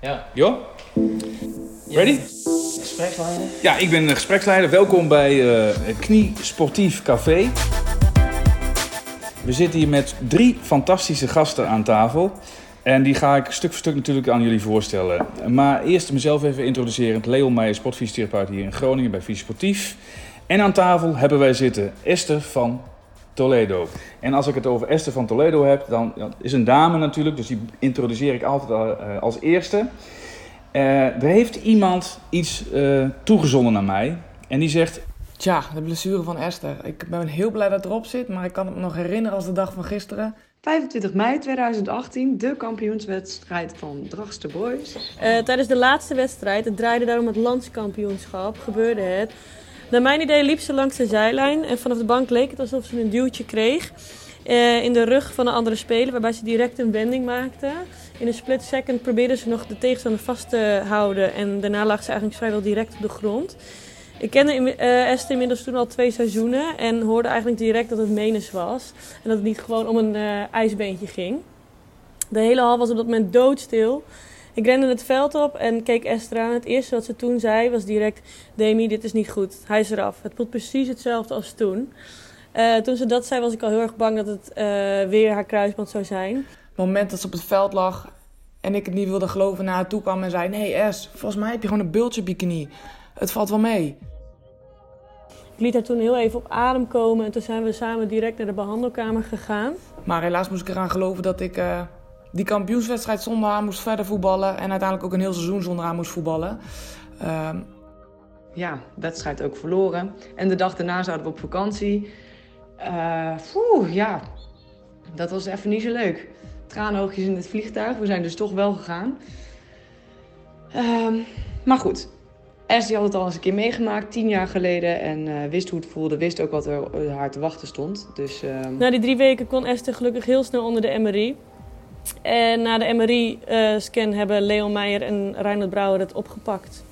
Ja. Jo? Ready? Gespreksleider. Ja, ik ben de gespreksleider. Welkom bij eh Knie Sportief Café. We zitten hier met drie fantastische gasten aan tafel. En die ga ik stuk voor stuk natuurlijk aan jullie voorstellen. Maar eerst mezelf even introducerend. Leon Meijer, sportfysiotherapeut hier in Groningen bij Fysiosportief. En aan tafel hebben wij zitten Esther van Toledo. En als ik het over Esther van Toledo heb, dan is een dame natuurlijk. Dus die introduceer ik altijd eh, als eerste. Eh, er heeft iemand iets eh, toegezonden naar mij. En die zegt, Tja, de blessure van Esther. Ik ben heel blij dat het erop zit, maar ik kan het me nog herinneren als de dag van gisteren. 25 mei 2018, de kampioenswedstrijd van Dragster Boys. Eh, tijdens de laatste wedstrijd, het draaide daarom het landskampioenschap, gebeurde het. Naar mijn idee liep ze langs de zijlijn en vanaf de bank leek het alsof ze een duwtje kreeg. eh, in de rug van een andere speler, waarbij ze direct een wending maakte. In een split second probeerde ze nog de tegenstander vast te houden en daarna lag ze eigenlijk vrijwel direct op de grond. Ik kende eh, Esther inmiddels toen al twee seizoenen en hoorde eigenlijk direct dat het menens was. En dat het niet gewoon om een eh, ijsbeentje ging. De hele hal was op dat moment doodstil. Ik rende het veld op en keek Esther aan. Het eerste wat ze toen zei was direct... Demi, dit is niet goed. Hij is eraf. Het voelt precies hetzelfde als toen. Eh, toen ze dat zei was ik al heel erg bang dat het eh, weer haar kruisband zou zijn. Het moment dat ze op het veld lag en ik het niet wilde geloven, naar haar toe kwam en zei: Nee, Es, volgens mij heb je gewoon een bultje op je knie. Het valt wel mee. Ik liet haar toen heel even op adem komen. En toen zijn we samen direct naar de behandelkamer gegaan. Maar helaas moest ik eraan geloven dat ik eh, die kampioenswedstrijd zonder haar moest verder voetballen. En uiteindelijk ook een heel seizoen zonder haar moest voetballen. Ehm, Ja, wedstrijd ook verloren. En de dag daarna zouden we op vakantie. Eh Oeh, ja, dat was even niet zo leuk. Traanoogjes in het vliegtuig. We zijn dus toch wel gegaan. Ehm, maar goed, Esther had het al eens een keer meegemaakt, tien jaar geleden. En eh, wist hoe het voelde, wist ook wat er eh, haar te wachten stond. Dus ehm, Na die drie weken kon Esther gelukkig heel snel onder de MRI. En na de MRI-scan hebben Leon Meijer en Reinhard Brouwer het opgepakt.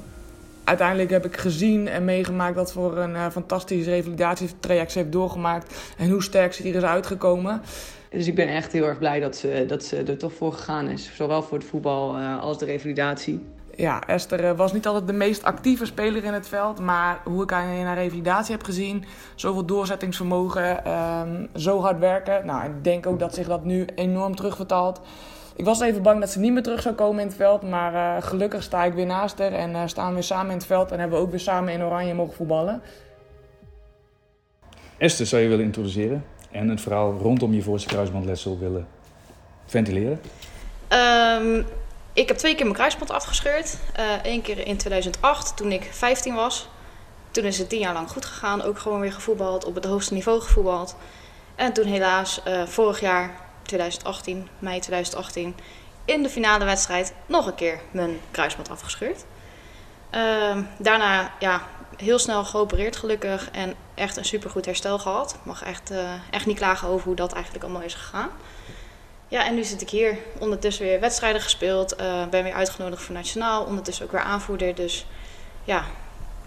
uiteindelijk heb ik gezien en meegemaakt wat voor een eh, fantastisch revalidatietraject ze heeft doorgemaakt. En hoe sterk ze hier is uitgekomen. Dus ik ben echt heel erg blij dat ze, dat ze er toch voor gegaan is. Zowel voor het voetbal eh, als de revalidatie. Ja, Esther eh, was niet altijd de meest actieve speler in het veld. Maar hoe ik haar in haar revalidatie heb gezien, zoveel doorzettingsvermogen, ehm, zo hard werken. Nou, ik denk ook dat zich dat nu enorm terugvertaalt. Ik was even bang dat ze niet meer terug zou komen in het veld. Maar eh, gelukkig sta ik weer naast haar en eh, staan we weer samen in het veld. En hebben we ook weer samen in oranje mogen voetballen. Esther zou je willen introduceren. En het verhaal rondom je voorste kruisbandletsel willen ventileren. Ehm, ik heb twee keer mijn kruisband afgescheurd. Eén keer in 2008, toen ik 15 was. Toen is het tien jaar lang goed gegaan. Ook gewoon weer gevoetbald, op het hoogste niveau gevoetbald. En toen helaas eh, vorig jaar, 2018, mei 2018... in de finale wedstrijd nog een keer mijn kruisband afgescheurd. Ehm, daarna ja, heel snel geopereerd gelukkig en echt een supergoed herstel gehad. Mag echt, eh, echt niet klagen over hoe dat eigenlijk allemaal is gegaan. Ja, en nu zit ik hier. Ondertussen weer wedstrijden gespeeld. eh, ben weer uitgenodigd voor nationaal. Ondertussen ook weer aanvoerder. Dus ja,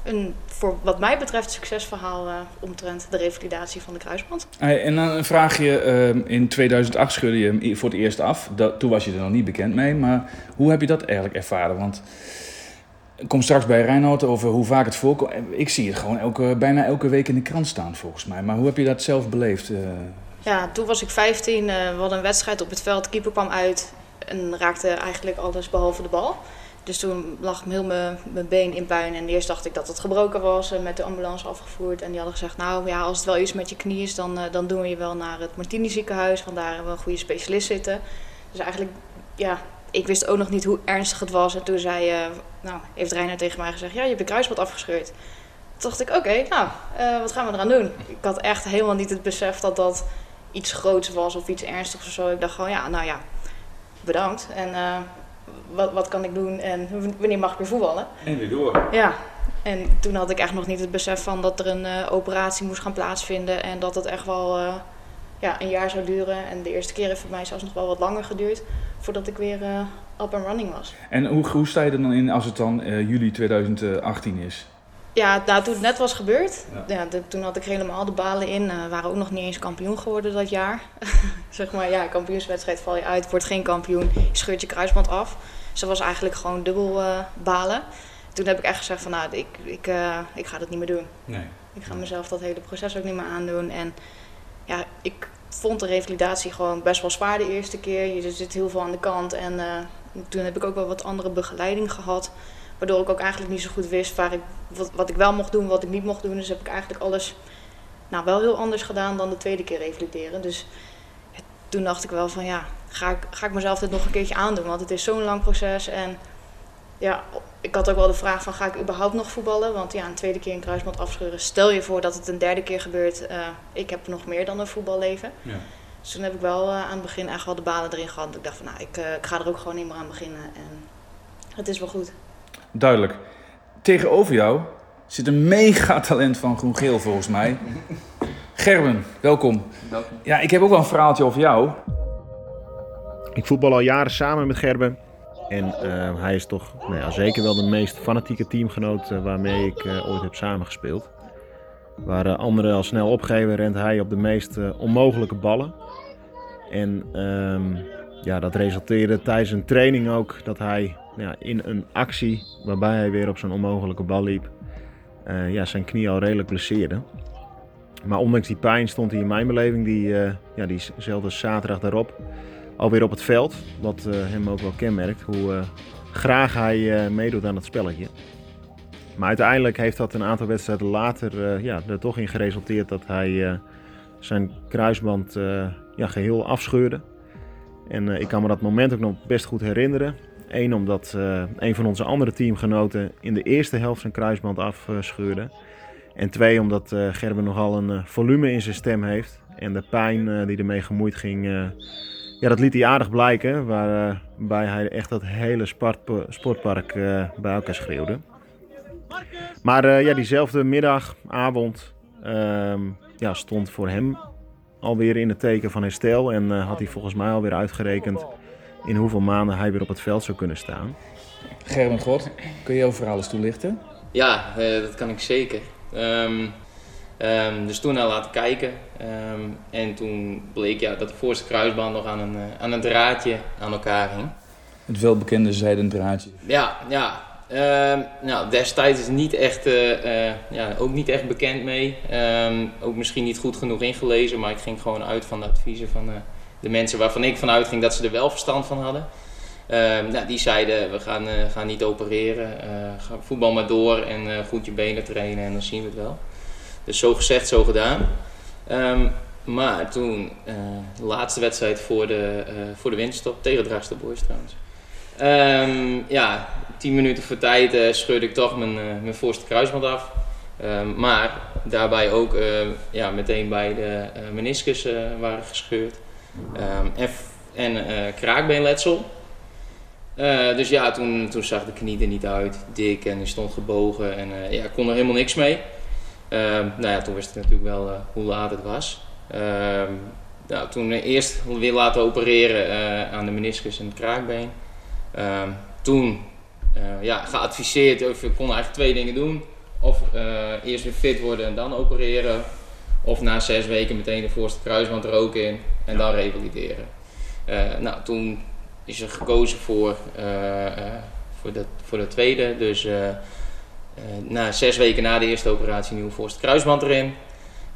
een voor wat mij betreft succesverhaal eh, omtrent de revalidatie van de kruisband. En dan een vraagje. eh, in 2008 scheurde je hem voor het eerst af. Dat, toen was je er nog niet bekend mee. Maar hoe heb je dat eigenlijk ervaren? Want ik kom straks bij Reinoud over hoe vaak het voorkomt. Ik zie het gewoon elke, bijna elke week in de krant staan volgens mij. Maar hoe heb je dat zelf beleefd? Ja, toen was ik 15. eh, we hadden een wedstrijd op het veld. Keeper kwam uit en raakte eigenlijk alles behalve de bal. Dus toen lag heel mijn, been in puin. En eerst dacht ik dat het gebroken was. En met de ambulance afgevoerd. En die hadden gezegd, nou ja, als het wel iets met je knie is... dan, eh, dan doen we je wel naar het Martini ziekenhuis. Want daar hebben we een goede specialist zitten. Dus eigenlijk, ja, ik wist ook nog niet hoe ernstig het was. En toen zei, eh, nou, heeft Reiner tegen mij gezegd... ja, je hebt je kruisband afgescheurd. Toen dacht ik, oké, nou, wat gaan we eraan doen? Ik had echt helemaal niet het besef dat dat iets groots was of iets ernstigs of zo. Ik dacht gewoon, ja, nou ja, bedankt. En eh, wat, wat kan ik doen en wanneer mag ik weer voetballen? En weer door. Ja, en toen had ik echt nog niet het besef van dat er een eh, operatie moest gaan plaatsvinden. En dat het echt wel eh, ja, een jaar zou duren. En de eerste keer heeft voor mij zelfs nog wel wat langer geduurd voordat ik weer up and running was. En hoe, hoe sta je er dan in als het dan juli 2018 is? Ja, nou, toen het net was gebeurd, Ja. ja. de- toen had ik helemaal de balen in. Eh, We waren ook nog niet eens kampioen geworden dat jaar. zeg maar, ja, kampioenswedstrijd val je uit, wordt geen kampioen, je scheurt je kruisband af. Dus dat was eigenlijk gewoon dubbel uh, balen. Toen heb ik echt gezegd van nou, ik, ik, uh, ik ga dat niet meer doen. Nee. Ik ga mezelf dat hele proces ook niet meer aandoen. En ja, ik vond de revalidatie gewoon best wel zwaar de eerste keer. Je zit heel veel aan de kant. En toen heb ik ook wel wat andere begeleiding gehad. Waardoor ik ook eigenlijk niet zo goed wist waar ik, wat, wat ik wel mocht doen, wat ik niet mocht doen. Dus heb ik eigenlijk alles nou, wel heel anders gedaan dan de tweede keer revalideren. Dus toen dacht ik wel van ja, ga ik, ga ik mezelf dit nog een keertje aandoen? Want het is zo'n lang proces. En ja, ik had ook wel de vraag van ga ik überhaupt nog voetballen? Want ja, een tweede keer een kruisband afscheuren. Stel je voor dat het een derde keer gebeurt. Uh, ik heb nog meer dan een voetballeven. Ja. Dus toen heb ik wel uh, aan het begin echt wel de banen erin gehad. Ik dacht van nou, ik, uh, ik ga er ook gewoon niet meer aan beginnen. En het is wel goed. Duidelijk. Tegenover jou zit een mega talent van groen-geel volgens mij. Gerben, welkom. welkom. Ja, ik heb ook wel een verhaaltje over jou. Ik voetbal al jaren samen met Gerben. En uh, hij is toch nou ja, zeker wel de meest fanatieke teamgenoot uh, waarmee ik uh, ooit heb samengespeeld. Waar anderen al snel opgeven, rent hij op de meest onmogelijke ballen. En um, ja, dat resulteerde tijdens een training ook dat hij ja, in een actie waarbij hij weer op zo'n onmogelijke bal liep, ja, zijn knie al redelijk blesseerde. Maar ondanks die pijn stond hij in mijn beleving die, ja, diezelfde zaterdag daarop alweer op het veld. Wat uh, hem ook wel kenmerkt, hoe uh, graag hij uh, meedoet aan het spelletje. Maar uiteindelijk heeft dat een aantal wedstrijden later ja, er toch in geresulteerd dat hij zijn kruisband ja, geheel afscheurde. En ik kan me dat moment ook nog best goed herinneren. Eén, omdat een van onze andere teamgenoten in de eerste helft zijn kruisband afscheurde. En twee, omdat Gerben nogal een volume in zijn stem heeft. En de pijn die ermee gemoeid ging, ja, dat liet hij aardig blijken, waarbij hij echt dat hele sportpark uh, bij elkaar schreeuwde. Maar uh, ja, diezelfde middag, avond, uh, ja, stond voor hem alweer in het teken van herstel. En uh, had hij volgens mij alweer uitgerekend in hoeveel maanden hij weer op het veld zou kunnen staan. Gerben God, kun je jouw verhaal eens toelichten? Ja, dat kan ik zeker. Um, Um, dus toen naar laten kijken. Um, en toen bleek ja, dat de voorste kruisband nog aan een, uh, aan een draadje aan elkaar hing. Het welbekende zijden draadje. Ja, ja. Um, nou, destijds is niet echt, uh, uh, ja, ook niet echt bekend mee. ook misschien niet goed genoeg ingelezen, maar ik ging gewoon uit van de adviezen van de mensen waarvan ik vanuit ging dat ze er wel verstand van hadden. nou, die zeiden, we gaan, gaan niet opereren, ga voetbal maar door en goed je benen trainen en dan zien we het wel. Dus zo gezegd, zo gedaan. Um, maar toen, uh, de laatste wedstrijd voor de, uh, voor de winterstop, tegen Draagster Boys trouwens. Um, ja, tien minuten voor tijd uh, scheurde ik toch mijn, mijn voorste kruisband af. Maar daarbij ook ja, meteen bij de meniscus waren gescheurd. En en kraakbeenletsel. dus ja, toen, toen zag de knie er niet uit, dik en die stond gebogen en ja, ik kon er helemaal niks mee. Ehm, nou ja, toen wist ik natuurlijk wel uh, hoe laat het was. Ehm, nou, toen eerst weer laten opereren uh, aan de meniscus en het kraakbeen. Ehm, toen uh, ja, geadviseerd, of ik kon eigenlijk twee dingen doen. Of eerst weer fit worden en dan opereren. Of na zes weken meteen de voorste kruisband er ook in en dan revalideren. nou, toen is er gekozen voor, voor, de, voor de tweede. Dus na zes weken na de eerste operatie nieuwe voorste kruisband erin.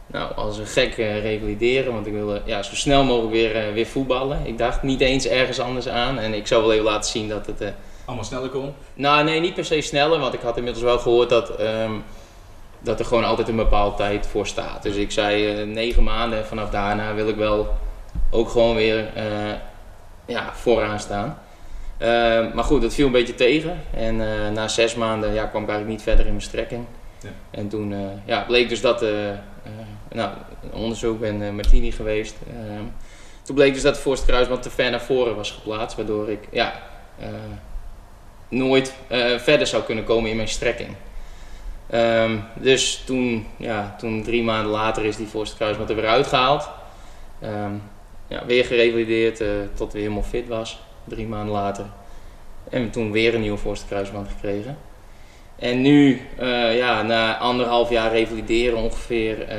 Nou, als een gek uh, revalideren, want ik wilde ja, zo snel mogelijk weer, uh, weer voetballen. Ik dacht niet eens ergens anders aan en ik zou wel even laten zien dat het... Allemaal sneller kon? Nou, nee, niet per se sneller, want ik had inmiddels wel gehoord dat, um, dat er gewoon altijd een bepaalde tijd voor staat. Dus ik zei negen maanden en vanaf daarna wil ik wel ook gewoon weer ja, vooraan staan. Ehm, maar goed, dat viel een beetje tegen. En uh, na zes maanden ja, kwam ik eigenlijk niet verder in mijn strekking. Ja. En toen uh, ja, bleek dus dat, nou, een onderzoek ben Martini geweest. Ehm, toen bleek dus dat de voorste kruisband te ver naar voren was geplaatst. Waardoor ik ja, nooit verder zou kunnen komen in mijn strekking. Um, dus toen, ja, toen drie maanden later is die voorste kruisband er weer uitgehaald. Ja, weer gerevalideerd tot weer helemaal fit was drie maanden later. En toen weer een nieuwe voorste kruisband gekregen. En nu, uh, ja, na anderhalf jaar revalideren ongeveer, uh,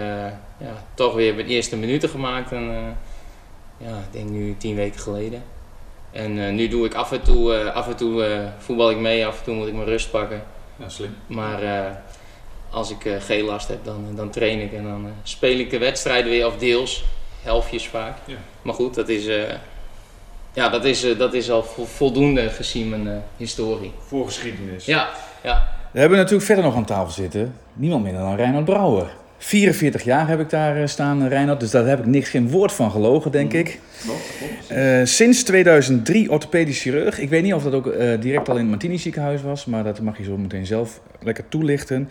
ja, toch weer mijn eerste minuten gemaakt. En, ja, ik denk nu tien weken geleden. En eh, nu doe ik af en toe, eh, af en toe eh, voetbal ik mee, af en toe moet ik mijn rust pakken. Ja, slim. Maar eh, als ik eh, geen last heb, dan, dan train ik en dan eh, speel ik de wedstrijden weer, of deels, helftjes vaak. Ja. Maar goed, dat is, eh, ja, dat is, eh, dat is al vo- voldoende gezien mijn eh, historie. Voorgeschiedenis. Ja, ja. We hebben natuurlijk verder nog aan tafel zitten. Niemand minder dan Reinhard Brouwer. 44 jaar heb ik daar eh, staan, Reinhard. Dus daar heb ik niks, geen woord van gelogen, denk ik. Eh, sinds 2003 orthopedisch chirurg. Ik weet niet of dat ook eh, direct al in het Martini ziekenhuis was. Maar dat mag je zo meteen zelf lekker toelichten.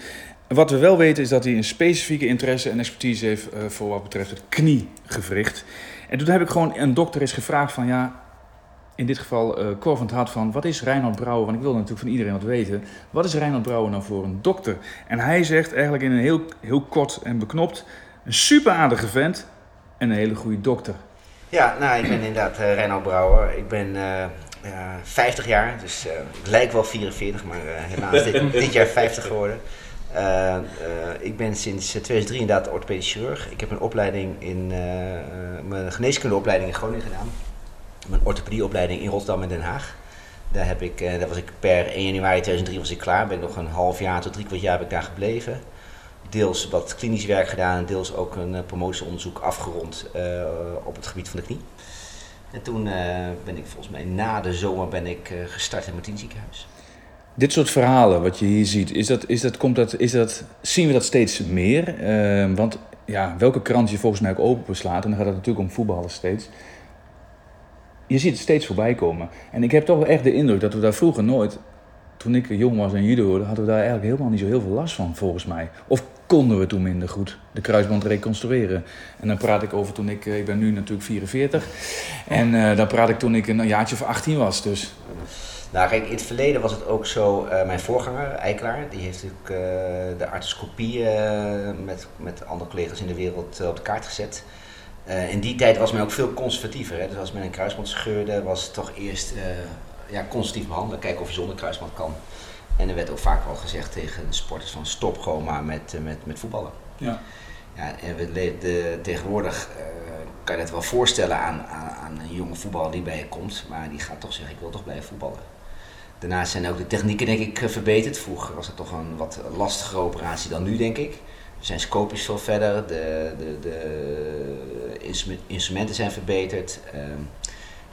Wat we wel weten is dat hij een specifieke interesse en expertise heeft eh, voor wat betreft het kniegewricht. En toen heb ik gewoon een dokter eens gevraagd van ja, in dit geval eh Cor van het Hart van wat is Reinhard Brouwer? Want ik wil natuurlijk van iedereen wat weten. Wat is Reinhard Brouwer nou voor een dokter? En hij zegt eigenlijk in een heel, heel kort en beknopt, een super aardige vent en een hele goede dokter. Ja, nou, ik ben inderdaad uh, Reinhard Brouwer. Ik ben eh, ja, 50 jaar, dus eh, ik lijk wel 44, maar eh, helaas dit, dit jaar 50 geworden. Eh, eh, ik ben sinds 2003 inderdaad orthopedisch chirurg. Ik heb een opleiding in, eh, eh, mijn geneeskundeopleiding in Groningen gedaan. Mijn orthopedieopleiding in Rotterdam en Den Haag. Daar, heb ik, eh, daar was ik per 1 januari 2003 was ik klaar. Ben ik nog een half jaar tot drie kwart jaar heb ik daar gebleven deels wat klinisch werk gedaan deels ook een promotieonderzoek afgerond op het gebied van de knie. En toen ben ik volgens mij na de zomer ben ik gestart in het ziekenhuis. Dit soort verhalen wat je hier ziet, is dat, is dat, komt dat, is dat, zien we dat steeds meer? Uh, want ja, welke krant je volgens mij ook open beslaat, en dan gaat het natuurlijk om voetballen steeds. Je ziet het steeds voorbij komen. En ik heb toch echt de indruk dat we daar vroeger nooit toen ik jong was en judo hadden we daar eigenlijk helemaal niet zo heel veel last van, volgens mij. Of konden we toen minder goed de kruisband reconstrueren. En dan praat ik over toen ik, ik ben nu natuurlijk 44, en uh, dan praat ik toen ik een jaartje of 18 was, dus... Nou, kijk, in het verleden was het ook zo, uh, mijn voorganger, Eikelaar, die heeft natuurlijk uh, de arthroscopie uh, met, met andere collega's in de wereld op de kaart gezet. in die tijd was men ook veel conservatiever. Hè? Dus als men een kruisband scheurde, was het toch eerst ja, conservatief behandelen, kijken of je zonder kruisband kan. En er werd ook vaak al gezegd tegen de sporters van stop gewoon maar met, met, met voetballen. Ja. Ja, en we, de, tegenwoordig kan je het wel voorstellen aan, aan, aan, een jonge voetballer die bij je komt, maar die gaat toch zeggen ik wil toch blijven voetballen. Daarnaast zijn ook de technieken denk ik verbeterd. Vroeger was het toch een wat lastigere operatie dan nu denk ik. Er zijn scoopjes veel verder, de, de, de instrumenten zijn verbeterd. Um,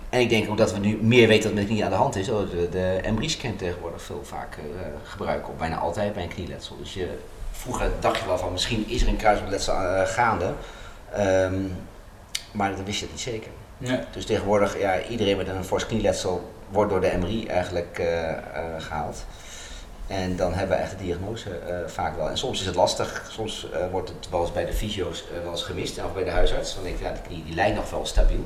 en ik denk ook dat we nu meer weten wat met de knie aan de hand is. De, de MRI-scan tegenwoordig veel vaker uh, gebruiken, of bijna altijd bij een knieletsel. Dus je, vroeger dacht je wel van misschien is er een kruisbandletsel uh, gaande, um, maar dat wist je niet zeker. Ja. Dus tegenwoordig, ja, iedereen met een fors knieletsel wordt door de MRI eigenlijk uh, gehaald. En dan hebben we echt de diagnose vaak wel. En soms is het lastig, soms wordt het wel eens bij de fysio's wel eens gemist, of bij de huisarts. Dan denk ik, ja, de knie die lijkt nog wel stabiel.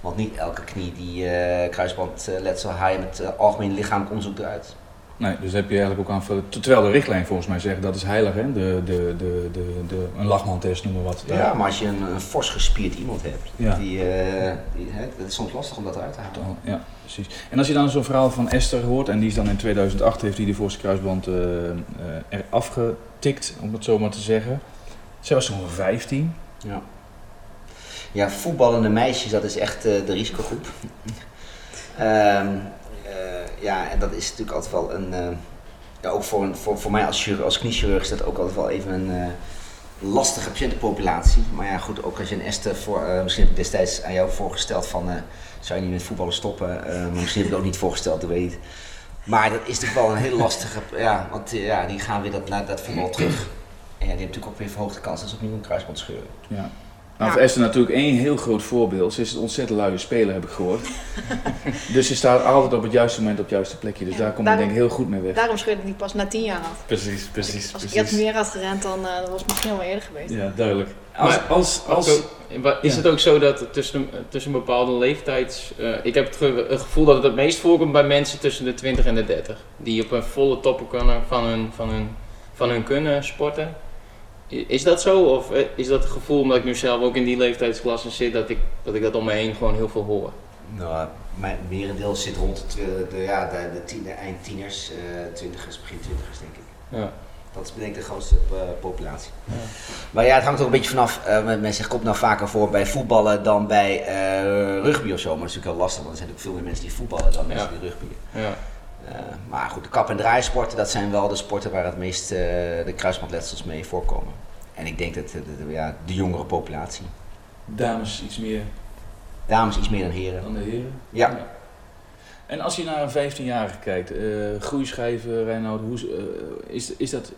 Want niet elke knie die kruisbandletsel haal je met algemeen lichamelijk onderzoek eruit. Nee, dus heb je eigenlijk ook aanvullen. Terwijl de richtlijn volgens mij zegt dat is heilig, hè? De, de, de, de, de, een lachmantest noemen we wat. Ja, maar als je een, een fors gespierd iemand hebt, ja. die, uh, die, hè, dat is soms lastig om dat eruit te halen. Ja, precies. En als je dan zo'n verhaal van Esther hoort, en die is dan in 2008 heeft hij de voorste kruisband er afgetikt, om het zo maar te zeggen. Zij was toen 15. Ja. Ja, voetballende meisjes, dat is echt de risicogroep. um, ja, en dat is natuurlijk altijd wel een. Uh, ja, ook voor, een, voor, voor mij als, chirurg, als kniechirurg is dat ook altijd wel even een lastige patiëntenpopulatie. Maar ja, goed, ook als je een Esther voor. misschien heb ik destijds aan jou voorgesteld van. zou je niet met voetballen stoppen? maar misschien heb ik ook niet voorgesteld, dat weet ik. Maar dat is natuurlijk wel een hele lastige. Ja, want ja, die gaan weer dat, naar dat voetbal terug. En ja, die hebben natuurlijk ook weer verhoogde kans ze opnieuw een kruisband scheuren. Ja. Nou, voor Esther natuurlijk één heel groot voorbeeld. Ze is een ontzettend luie speler, heb ik gehoord. dus ze staat altijd op het juiste moment op het juiste plekje. Dus ja, daar ze denk ik heel goed mee weg. Daarom scheurde ik pas na tien jaar af. Precies, precies. Als precies. ik iets meer had gerend, dan uh, was het misschien al wel eerder geweest. Ja, duidelijk. Als, maar, als, als, ook, is ja. het ook zo dat tussen, tussen een bepaalde leeftijds... Uh, ik heb het, ge het, gevoel dat het het meest voorkomt bij mensen tussen de 20 en de 30. Die op een volle toppen kunnen van hun, van hun, van hun kunnen sporten. Is dat zo? Of is dat het gevoel, omdat ik nu zelf ook in die leeftijdsklasse zit, dat ik dat, ik dat om me heen gewoon heel veel hoor? Nou, mijn merendeel zit rond de, de, ja, de, de, tien, de eindtieners, uh, twintigers, begin twintigers denk ik. Ja. Dat is denk ik de grootste eh, populatie. Maar ja, het hangt ook een beetje vanaf. eh, men zegt komt nou vaker voor bij voetballen dan bij eh, rugby of zo. Maar dat is natuurlijk heel lastig, want er zijn natuurlijk veel meer mensen die voetballen dan mensen Ja. die rugbyen. Eh, maar goed, de kap- en draaisporten, dat zijn wel de sporten waar het meest eh, de kruisbandletsels mee voorkomen. En ik denk dat de, de- ja, de jongere populatie. Dames iets meer Dames iets meer dan heren. dan de heren. Ja. En als je naar een 15-jarige kijkt, eh groeischijven, Reinoud, hoe, is, is dat...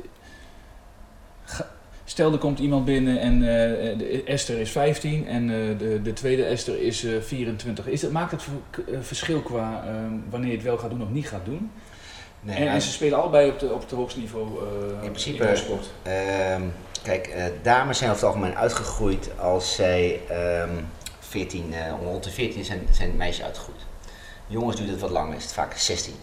Stel, er komt iemand binnen en eh, de Esther is 15 en eh, de, de tweede Esther is eh, 24. Is dat, maakt het eh, verschil qua eh, wanneer je het wel gaat doen of niet gaat doen? Nee, en, ze spelen allebei op, de, op het hoogste niveau eh In principe- de sport. Ehm, kijk, eh, dames zijn over het algemeen uitgegroeid als zij ehm 14, eh, rond de 14 zijn, zijn meisjes uitgegroeid. Jongens duurt het wat langer, is het vaak 16.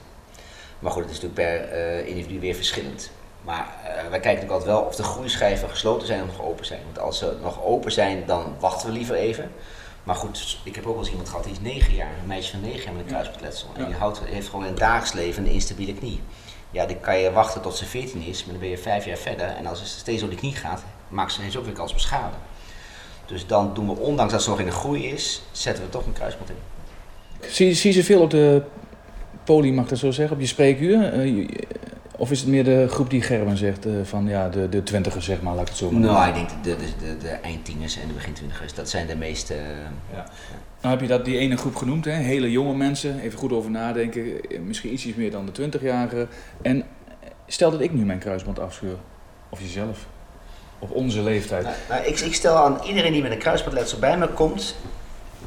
Maar goed, het is natuurlijk per eh, individu weer verschillend. Maar eh, wij kijken natuurlijk altijd wel of de groeischijven gesloten zijn of nog open zijn. Want als ze nog open zijn, dan wachten we liever even. Maar goed, ik heb ook wel eens iemand gehad die is 9 jaar, een meisje van 9 jaar met een kruisbandletsel. En die houdt, heeft gewoon in het dagelijks leven een instabiele knie. Ja, dan kan je wachten tot ze 14 is, maar dan ben je 5 jaar verder. En als ze steeds door die knie gaat, maakt ze ineens ook weer kans op schade. Dus dan doen we, ondanks dat ze nog in de groei is, zetten we toch een kruisband in. Zie, zie je ze veel op de poli, mag ik dat zo zeggen, op je spreekuur? Eh, of is het meer de groep die Gerben zegt, eh, van ja, de, de twintigers zeg maar, laat ik het zo maar Nou, ik denk de, de, de, de eindtieners en de begintwintigers, dat zijn de meeste... eh, Nou heb je dat, die ene groep genoemd, hè? hele jonge mensen, even goed over nadenken, eh, misschien ietsjes meer dan de twintigjarigen. En stel dat ik nu mijn kruisband afscheur, of jezelf, op onze leeftijd. Nou, nou, ik, ik stel aan iedereen die met een kruisbandletsel bij me komt,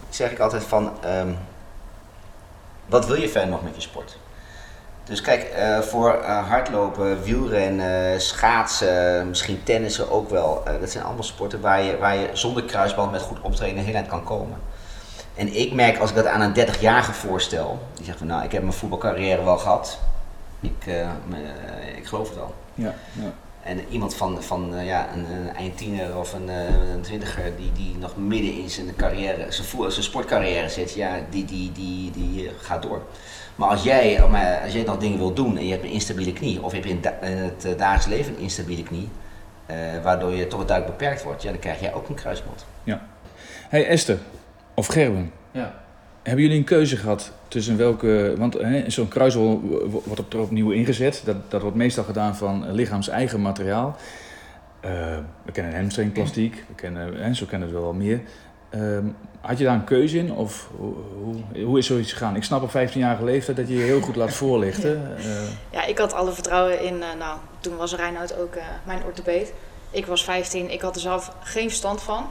zeg ik altijd van, ehm, wat wil je verder nog met je sport? Dus kijk, eh, voor eh, hardlopen, wielrennen, schaatsen, misschien tennissen ook wel. eh, dat zijn allemaal sporten waar je, waar je zonder kruisband met goed optreden heel eind kan komen. En ik merk als ik dat aan een 30-jarige voorstel, die zegt van nou, ik heb mijn voetbalcarrière wel gehad. Ik, ik geloof het wel. Ja, ja. En iemand van, van eh, ja, een, een eindtiener of een, eh, een twintiger die, die nog midden in zijn carrière, zijn, voer- zijn sportcarrière zit, ja, die, die, die, die eh, gaat door. Maar als jij, als jij nog dingen wil doen en je hebt een instabiele knie, of je in, da- in het dagelijks leven een instabiele knie, eh, waardoor je toch duidelijk beperkt wordt, ja, dan krijg jij ook een kruisband. Hey Esther, of Gerben, Ja. Hebben jullie een keuze gehad tussen welke, want zo'n kruisel wordt op, opnieuw ingezet, dat, dat wordt meestal gedaan van lichaams-eigen materiaal. Eh, we kennen hamstringplastiek, we kennen, hè, zo kennen we het wel meer. Ehm, had je daar een keuze in of hoe, hoe, hoe is zoiets gegaan? Ik snap op 15-jarige leeftijd dat je je heel goed laat voorlichten. Eh, Ja, ik had alle vertrouwen in, eh, nou, toen was Reinoud ook eh, mijn orthopeed. Ik was 15, ik had er zelf geen verstand van.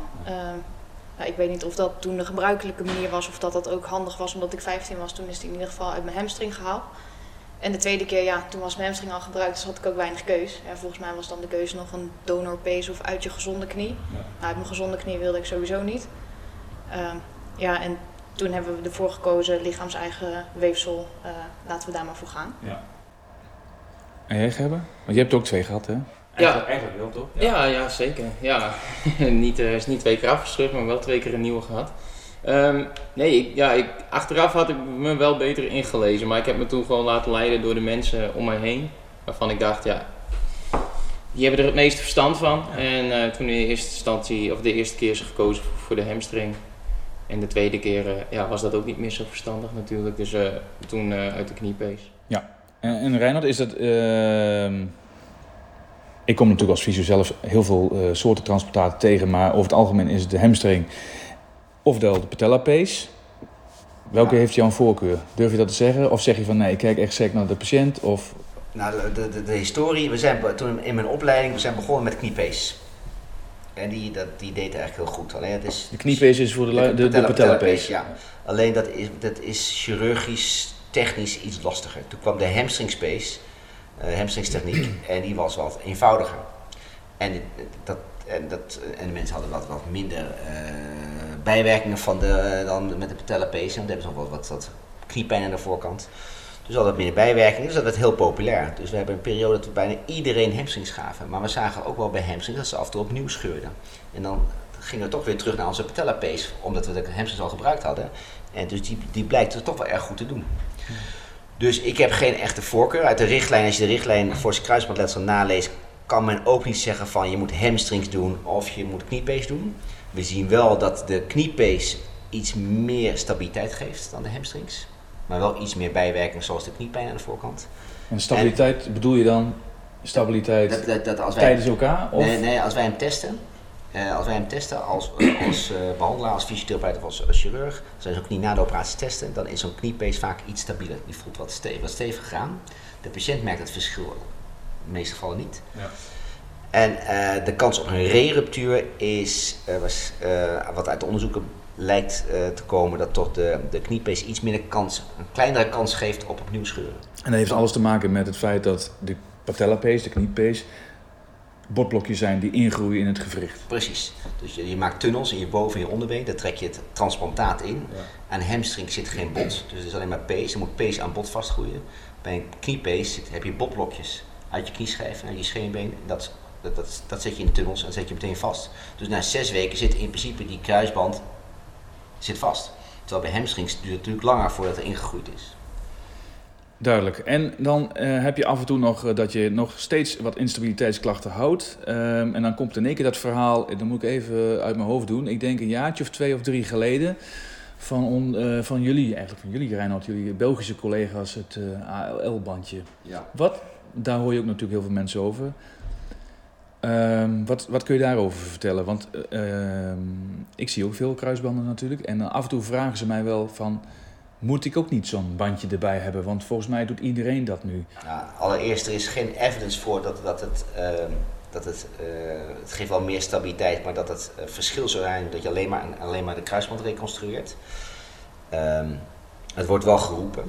Nou, ik weet niet of dat toen de gebruikelijke manier was of dat dat ook handig was omdat ik 15 was. Toen is het in ieder geval uit mijn hamstring gehaald. En de tweede keer, ja, toen was mijn hamstring al gebruikt, dus had ik ook weinig keus. En volgens mij was dan de keuze nog een donorpees of uit je gezonde knie. Nou, uit mijn gezonde knie wilde ik sowieso niet. Ehm, ja, en toen hebben we ervoor gekozen, lichaams-eigen weefsel, eh, laten we daar maar voor gaan. en jij Gerben? Want je hebt ook twee gehad, hè? Ja. eigenlijk wel toch? Ja, ja, zeker. Ja. niet, eh, is niet twee keer afgescheurd, maar wel twee keer een nieuwe gehad. Ehm, nee, ik, ja, ik, achteraf had ik me wel beter ingelezen, maar ik heb me toen gewoon laten leiden door de mensen om mij heen. Waarvan ik dacht, ja, die hebben er het meeste verstand van. En eh, toen in de eerste instantie, of de eerste keer is er gekozen voor, voor de hamstring. En de tweede keer eh, ja, was dat ook niet meer zo verstandig natuurlijk. Dus eh, toen eh, uit de kniepees. En, en Reinhard, is dat... ik kom natuurlijk als fysio zelf heel veel eh, soorten transportaten tegen, maar over het algemeen is het de hamstring ofwel de patellapees. Welke heeft jouw voorkeur? Durf je dat te zeggen? Of zeg je van nee, ik kijk echt sec naar de patiënt? Of Nou, de, de, de historie, we zijn toen in mijn opleiding, we zijn begonnen met kniepees. En die, dat, die deed eigenlijk heel goed. Alleen het is, de kniepees is voor de, de, de, patella- patellapees. Ja. Alleen dat is, dat is chirurgisch, technisch iets lastiger. Toen kwam de hamstringspace, eh en die was wat eenvoudiger. En, dat, en, dat, en de mensen hadden wat, wat minder eh, bijwerkingen van de, dan met de patellapees. En dan hebben ze nog wat, wat, kniepijn aan de voorkant. Dus hadden wat minder bijwerkingen, dus dat werd heel populair. Dus we hebben een periode dat bijna iedereen hamstrings gaven. Maar we zagen ook wel bij hamstrings dat ze af en toe opnieuw scheurden. En dan gingen we toch weer terug naar onze patellapees, omdat we de hamstrings al gebruikt hadden. En dus die, die blijkt er toch wel erg goed te doen. Dus ik heb geen echte voorkeur. Uit de richtlijn, als je de richtlijn voor zijn kruisbandletsel naleest, kan men ook niet zeggen van je moet hamstrings doen of je moet kniepees doen. We zien wel dat de kniepees iets meer stabiliteit geeft dan de hamstrings. Maar wel iets meer bijwerking zoals de kniepijn aan de voorkant. En stabiliteit bedoel je dan stabiliteit Dat, dat, dat als wij, tijdens elkaar? Of? Nee, nee, als wij hem testen, eh, als wij hem testen als, als eh, behandelaar, als fysiotherapeut of als, als chirurg, als wij zo'n knie na de operatie testen, dan is zo'n kniepees vaak iets stabieler. Die voelt wat, stevig, wat steviger aan. De patiënt merkt het verschil in de meeste gevallen niet. Ja. En eh, de kans op een re-ruptuur is, eh, was, eh, wat uit de onderzoeken lijkt eh, te komen, dat toch de, de kniepees iets minder kans, een kleinere kans geeft op opnieuw scheuren. En dat heeft alles te maken met het feit dat de patellapees, de kniepees, botblokjes zijn die ingroeien in het gewricht. Precies. Dus je, je maakt tunnels in je boven- en je onderbeen, daar trek je het transplantaat in. Aan de hamstring zit geen bot, dus het is alleen maar pees. Er moet pees aan bot vastgroeien. Bij een kniepees zit- heb je botblokjes uit je knieschijf naar je scheenbeen. Dat, dat, dat, dat zet je in de tunnels en dat zet je meteen vast. Dus na zes weken zit in principe die kruisband zit vast. Terwijl bij hamstrings duurt het natuurlijk langer voordat het ingegroeid is. Duidelijk. En dan eh, heb je af en toe nog eh, dat je nog steeds wat instabiliteitsklachten houdt. Ehm, en dan komt in één keer dat verhaal, eh, dat moet ik even uit mijn hoofd doen. Ik denk een jaartje of twee of drie geleden. Van, on- van jullie, eigenlijk van jullie Reinhard, jullie Belgische collega's, het ALL-bandje. Ja. Wat, daar hoor je ook natuurlijk heel veel mensen over. Ehm, wat, wat kun je daarover vertellen? Want eh, ehm, ik zie ook veel kruisbanden natuurlijk. En af en toe vragen ze mij wel van... Moet ik ook niet zo'n bandje erbij hebben? Want volgens mij doet iedereen dat nu. Nou, allereerst, er is geen evidence voor dat, dat het. ehm, dat het, eh, het geeft wel meer stabiliteit, maar dat het eh, verschil zou zijn dat je alleen maar, alleen maar de kruisband reconstrueert. Ehm, het wordt wel geroepen.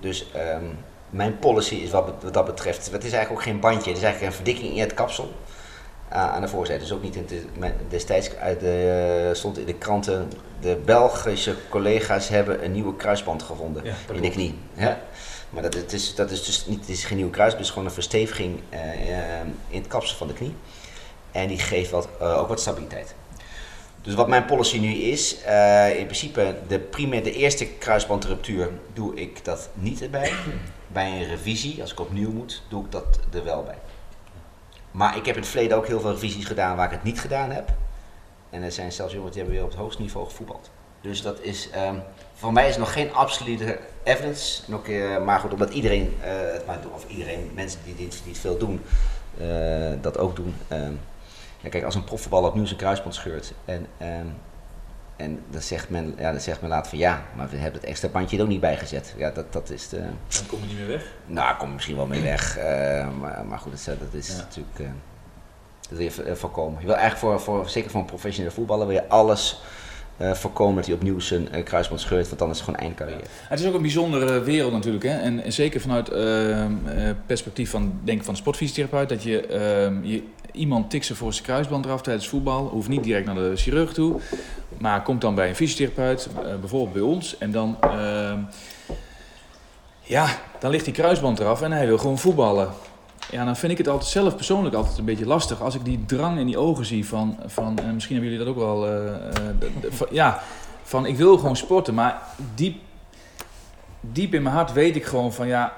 Dus ehm, mijn policy is wat, wat dat betreft. Het is eigenlijk ook geen bandje, het is eigenlijk een verdikking in het kapsel. Ah, aan de voorzijde. Dus ook niet in de, destijds uit de, stond in de kranten. De Belgische collega's hebben een nieuwe kruisband gevonden Ja, in de knie. Ja. Maar dat, het is, dat is dus niet, het is geen nieuwe kruisband, het is gewoon een versteviging eh, eh, in het kapsel van de knie. En die geeft wat, eh, ook wat stabiliteit. Dus wat mijn policy nu is, eh, in principe de, primair, de eerste kruisbandruptuur doe ik dat niet erbij. Bij een revisie, als ik opnieuw moet, doe ik dat er wel bij. Maar ik heb in het verleden ook heel veel revisies gedaan waar ik het niet gedaan heb. En er zijn zelfs jongens die hebben weer op het hoogste niveau gevoetbald. Dus dat is, ehm, voor mij is nog geen absolute evidence. En ook, eh, maar goed, omdat iedereen doet, of iedereen, mensen die, die het veel doen, eh, dat ook doen. Ehm, ja, kijk, als een profvoetballer opnieuw zijn kruisband scheurt en, ehm, en dan, zegt men, ja, dan zegt men later van ja, maar we hebben het extra bandje er ook niet bij gezet. Ja, dat, dat is de, Dan kom je niet meer weg. nou, kom je misschien wel mee weg. eh, maar, maar goed, dat, is- dat is Ja. natuurlijk. eh, dat wil je vo- eh, voorkomen. Je wil eigenlijk voor, voor, zeker voor een professionele voetballer, wil je alles eh, voorkomen dat hij opnieuw zijn eh, kruisband scheurt, want dan is het gewoon eind carrière. Het is ook een bijzondere wereld natuurlijk. Hè? En, en zeker vanuit eh, perspectief van, denk van de sportfysiotherapeut. Dat je, ehm, je iemand tiksen voor zijn kruisband eraf tijdens voetbal. Hoeft niet direct naar de chirurg toe. Maar komt dan bij een fysiotherapeut, eh, bijvoorbeeld bij ons. En dan, ehm, ja, dan ligt die kruisband eraf en hij wil gewoon voetballen. Ja, dan vind ik het altijd zelf persoonlijk altijd een beetje lastig. Als ik die drang in die ogen zie van, van en misschien hebben jullie dat ook wel, eh, eh, van- ja, van ik wil gewoon sporten. Maar diep diep in mijn hart weet ik gewoon van ja,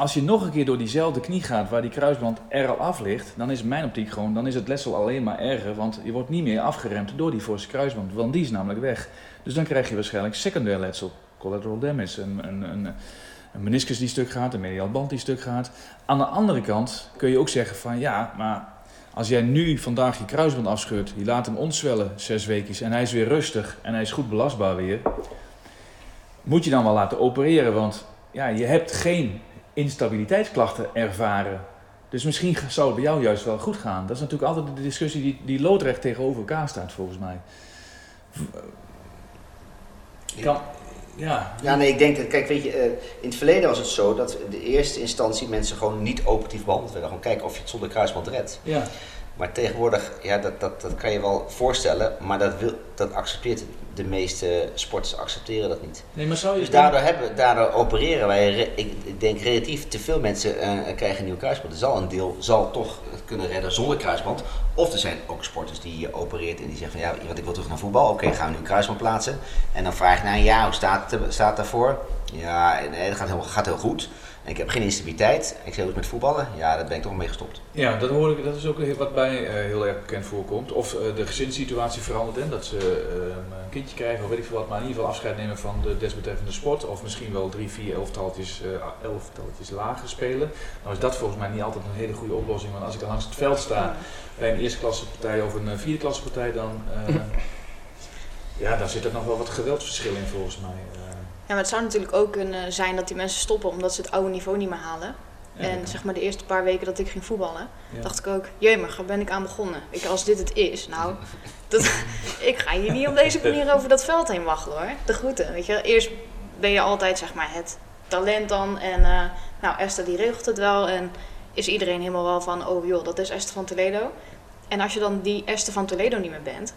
als je nog een keer door diezelfde knie gaat waar die kruisband er al af ligt, dan is mijn optiek gewoon, dan is het letsel alleen maar erger, want je wordt niet meer afgeremd door die forse kruisband, want die is namelijk weg. Dus dan krijg je waarschijnlijk secundair letsel, collateral damage, een, een, een, een meniscus die stuk gaat, een medial band die stuk gaat. Aan de andere kant kun je ook zeggen van ja, maar als jij nu vandaag je kruisband afscheurt, je laat hem ontzwellen zes weken en hij is weer rustig en hij is goed belastbaar weer, moet je dan wel laten opereren, want ja, je hebt geen instabiliteitsklachten ervaren. Dus misschien zou het bij jou juist wel goed gaan. Dat is natuurlijk altijd de discussie die, die loodrecht tegenover elkaar staat, volgens mij. Kan, ja, Ja, nee, ik denk dat, kijk, weet je, eh, in het verleden was het zo dat in de eerste instantie mensen gewoon niet operatief behandeld werden. Gewoon kijken of je het zonder kruisband redt. ja. Maar tegenwoordig, ja, dat, dat, dat kan je wel voorstellen, maar dat, wil, dat accepteert de meeste sporters accepteren dat niet. Nee, maar zou je... Dus daardoor, hebben, daardoor opereren wij, ik ik denk relatief te veel mensen eh, krijgen een nieuw kruisband. Er zal een deel zal toch het kunnen redden zonder kruisband. Of er zijn ook sporters die je opereert en die zeggen van ja, want ik wil terug naar voetbal. Oké, gaan we nu een kruisband plaatsen. En dan vraag je na een jaar, hoe staat het, staat daarvoor? Ja, dat gaat heel, gaat heel goed. Ik heb geen instabiliteit. Ik zeg ook met voetballen. Ja, daar ben ik toch mee gestopt. Ja, dat hoor ik. Dat is ook wat bij eh, heel erg bekend voorkomt. Of eh, de gezinssituatie verandert en dat ze eh, een kindje krijgen of weet ik veel wat, maar in ieder geval afscheid nemen van de desbetreffende sport. Of misschien wel drie, vier elftalletjes, eh elftalletjes lager spelen. Nou is dat volgens mij niet altijd een hele goede oplossing. Want als ik dan langs het veld sta bij een eerste klasse partij of een vierde klasse partij, dan, ja, dan zit er nog wel wat geweldsverschil in volgens mij. Ja, maar het zou natuurlijk ook kunnen zijn dat die mensen stoppen omdat ze het oude niveau niet meer halen. Ja, en zeg maar de eerste paar weken dat ik ging voetballen, Ja. dacht ik ook, jemig, waar ben ik aan begonnen? Ik, als dit het is, nou, dat, ik ga hier niet op deze manier over dat veld heen waggelen hoor. De groeten, weet je. Eerst ben je altijd zeg maar het talent dan en eh, nou Esther die regelt het wel en is iedereen helemaal wel van, oh joh, dat is Esther van Toledo. En als je dan die Esther van Toledo niet meer bent,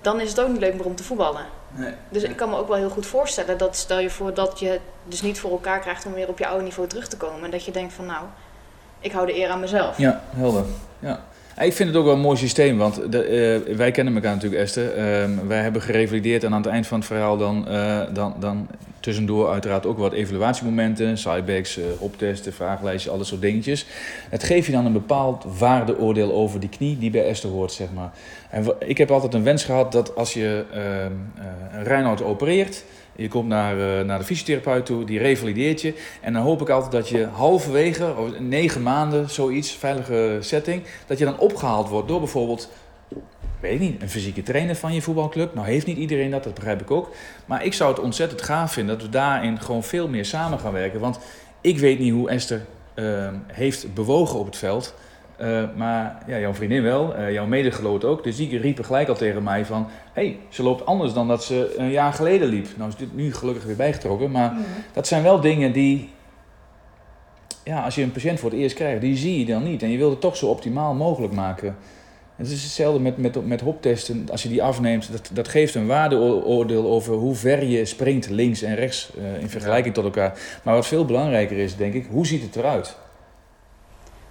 dan is het ook niet leuk meer om te voetballen. Nee. Dus ik kan me ook wel heel goed voorstellen dat stel je voor dat je dus niet voor elkaar krijgt om weer op je oude niveau terug te komen. En dat je denkt van nou, ik hou de eer aan mezelf. Ja, helder. Ja. Ik vind het ook wel een mooi systeem, want eh, wij kennen elkaar natuurlijk, Esther. Ehm, wij hebben gerevalideerd en aan het eind van het verhaal dan, eh, dan, dan tussendoor uiteraard ook wat evaluatiemomenten, sidebacks, eh optesten, vragenlijstjes, al dat soort dingetjes. Het geeft je dan een bepaald waardeoordeel over die knie die bij Esther hoort, zeg maar. En ik heb altijd een wens gehad dat als je ehm eh, een Reinoud opereert, je komt naar, eh, naar de fysiotherapeut toe, die revalideert je. En dan hoop ik altijd dat je halverwege, of negen maanden, zoiets, veilige setting, dat je dan opgehaald wordt door bijvoorbeeld, weet niet, een fysieke trainer van je voetbalclub. Nou heeft niet iedereen dat, dat begrijp ik ook. Maar ik zou het ontzettend gaaf vinden dat we daarin gewoon veel meer samen gaan werken. Want ik weet niet hoe Esther eh, heeft bewogen op het veld. Eh, maar ja, jouw vriendin wel, eh, jouw medegenoot ook. Dus die riepen gelijk al tegen mij van... hé, hey, ze loopt anders dan dat ze een jaar geleden liep. Nou is dit nu gelukkig weer bijgetrokken. Maar dat zijn wel dingen die... Ja, als je een patiënt voor het eerst krijgt, die zie je dan niet. En je wilt het toch zo optimaal mogelijk maken. Het is hetzelfde met, met, met hoptesten. Als je die afneemt, dat, dat geeft een waardeoordeel over hoe ver je springt links en rechts eh, in vergelijking tot elkaar. Maar wat veel belangrijker is, denk ik, hoe ziet het eruit?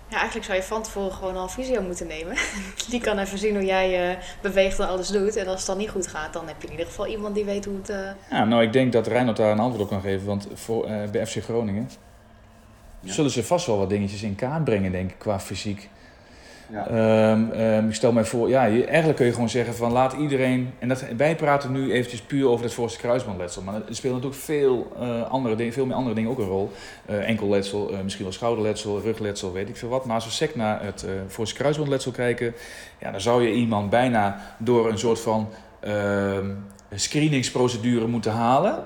Ja, eigenlijk zou je van tevoren gewoon al een visio moeten nemen. Die kan even zien hoe jij eh, beweegt en alles doet. En als het dan niet goed gaat, dan heb je in ieder geval iemand die weet hoe het... eh, Ja, nou, ik denk dat Reinhard daar een antwoord op kan geven. Want voor, eh, bij FC Groningen zullen ze vast wel wat dingetjes in kaart brengen, denk ik, qua fysiek. Ja. Ehm, ehm, stel mij voor, ja, eigenlijk kun je gewoon zeggen van laat iedereen... En dat, wij praten nu eventjes puur over het voorste kruisbandletsel. Maar er spelen natuurlijk veel, eh, andere dingen, veel meer andere dingen ook een rol. Eh, enkelletsel, eh, misschien wel schouderletsel, rugletsel, weet ik veel wat. Maar als we sec naar het voorste kruisbandletsel kijken... Ja, dan zou je iemand bijna door een soort van ehm, screeningsprocedure moeten halen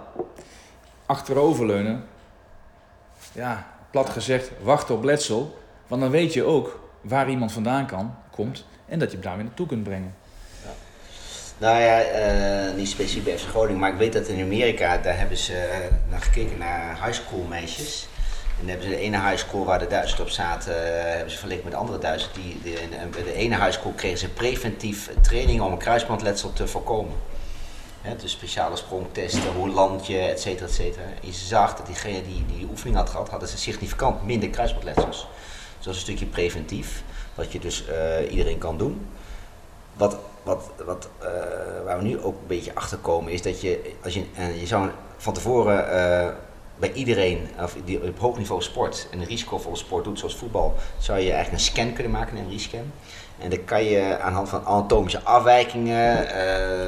achteroverleunen. Ja, plat gezegd, wachten op letsel. Want dan weet je ook waar iemand vandaan kan, komt en dat je hem daar weer naartoe kunt brengen. Nou ja, eh, niet specifiek bij FC Groningen, maar ik weet dat in Amerika, daar hebben ze eh, naar gekeken naar high school meisjes. En dan hebben ze de ene high school waar de Duitsers op zaten, eh, hebben ze vergeleken met de andere Duitsers. Die, bij de ene high school kregen ze preventief training om een kruisbandletsel te voorkomen. Hè, dus speciale sprongtesten, hoe land je, et cetera, et cetera. En je zag dat diegene die die oefening had gehad, hadden ze significant minder kruisbandletsels. Dus dat is een stukje preventief, wat je dus eh, iedereen kan doen. Wat, wat, wat, eh, waar we nu ook een beetje achter komen is dat je, als je, eh, je zou van tevoren bij iedereen of die op hoog niveau sport en een risicovolle sport doet, zoals voetbal, zou je eigenlijk een scan kunnen maken, een rescan. En dan kan je aan de hand van anatomische afwijkingen,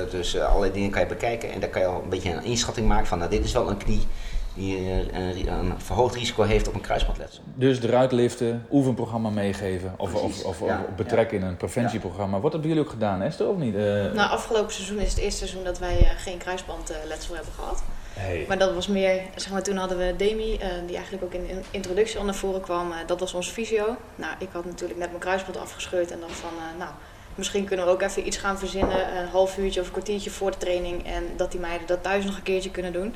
dus allerlei dingen kan je bekijken. En dan kan je al een beetje een inschatting maken van, nou dit is wel een knie die eh, een, een verhoogd risico heeft op een kruisbandletsel. Dus eruit liften, oefenprogramma meegeven of, of, Precies, of, of ja, betrekken in een preventieprogramma. Wordt dat bij jullie ook gedaan, Esther, of niet? Eh, Nou, afgelopen seizoen is het eerste seizoen dat wij eh, geen kruisbandletsel hebben gehad. hey. Maar dat was meer, zeg maar, toen hadden we Demi, eh, die eigenlijk ook in de introductie al naar voren kwam. dat was onze fysio. Nou, ik had natuurlijk net mijn kruisband afgescheurd en dan van, eh, nou, misschien kunnen we ook even iets gaan verzinnen. Een half uurtje of een kwartiertje voor de training. En dat die meiden dat thuis nog een keertje kunnen doen.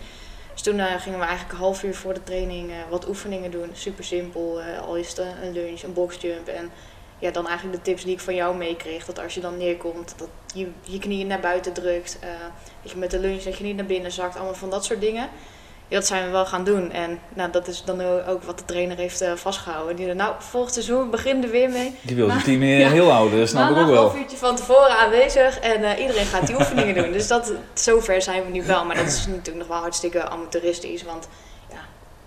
Dus toen eh, gingen we eigenlijk een half uur voor de training eh, wat oefeningen doen. Super simpel, eh, al is het een lunch, een boxjump. En ja, dan eigenlijk de tips die ik van jou meekreeg. Dat als je dan neerkomt, dat je je knieën naar buiten drukt. dat je met de lunch dat je niet naar binnen zakt. Allemaal van dat soort dingen. Ja, dat zijn we wel gaan doen. En nou, dat is dan ook wat de trainer heeft eh, vastgehouden. Die er nou, volgend seizoen begin er weer mee. Die wil het team ja. heel houden, dat snap ik ook Maandag een wel. half uurtje van tevoren aanwezig en eh, iedereen gaat die oefeningen doen. Dus dat, zover zijn we nu wel. Maar dat is natuurlijk nog wel hartstikke amateuristisch. Want ja,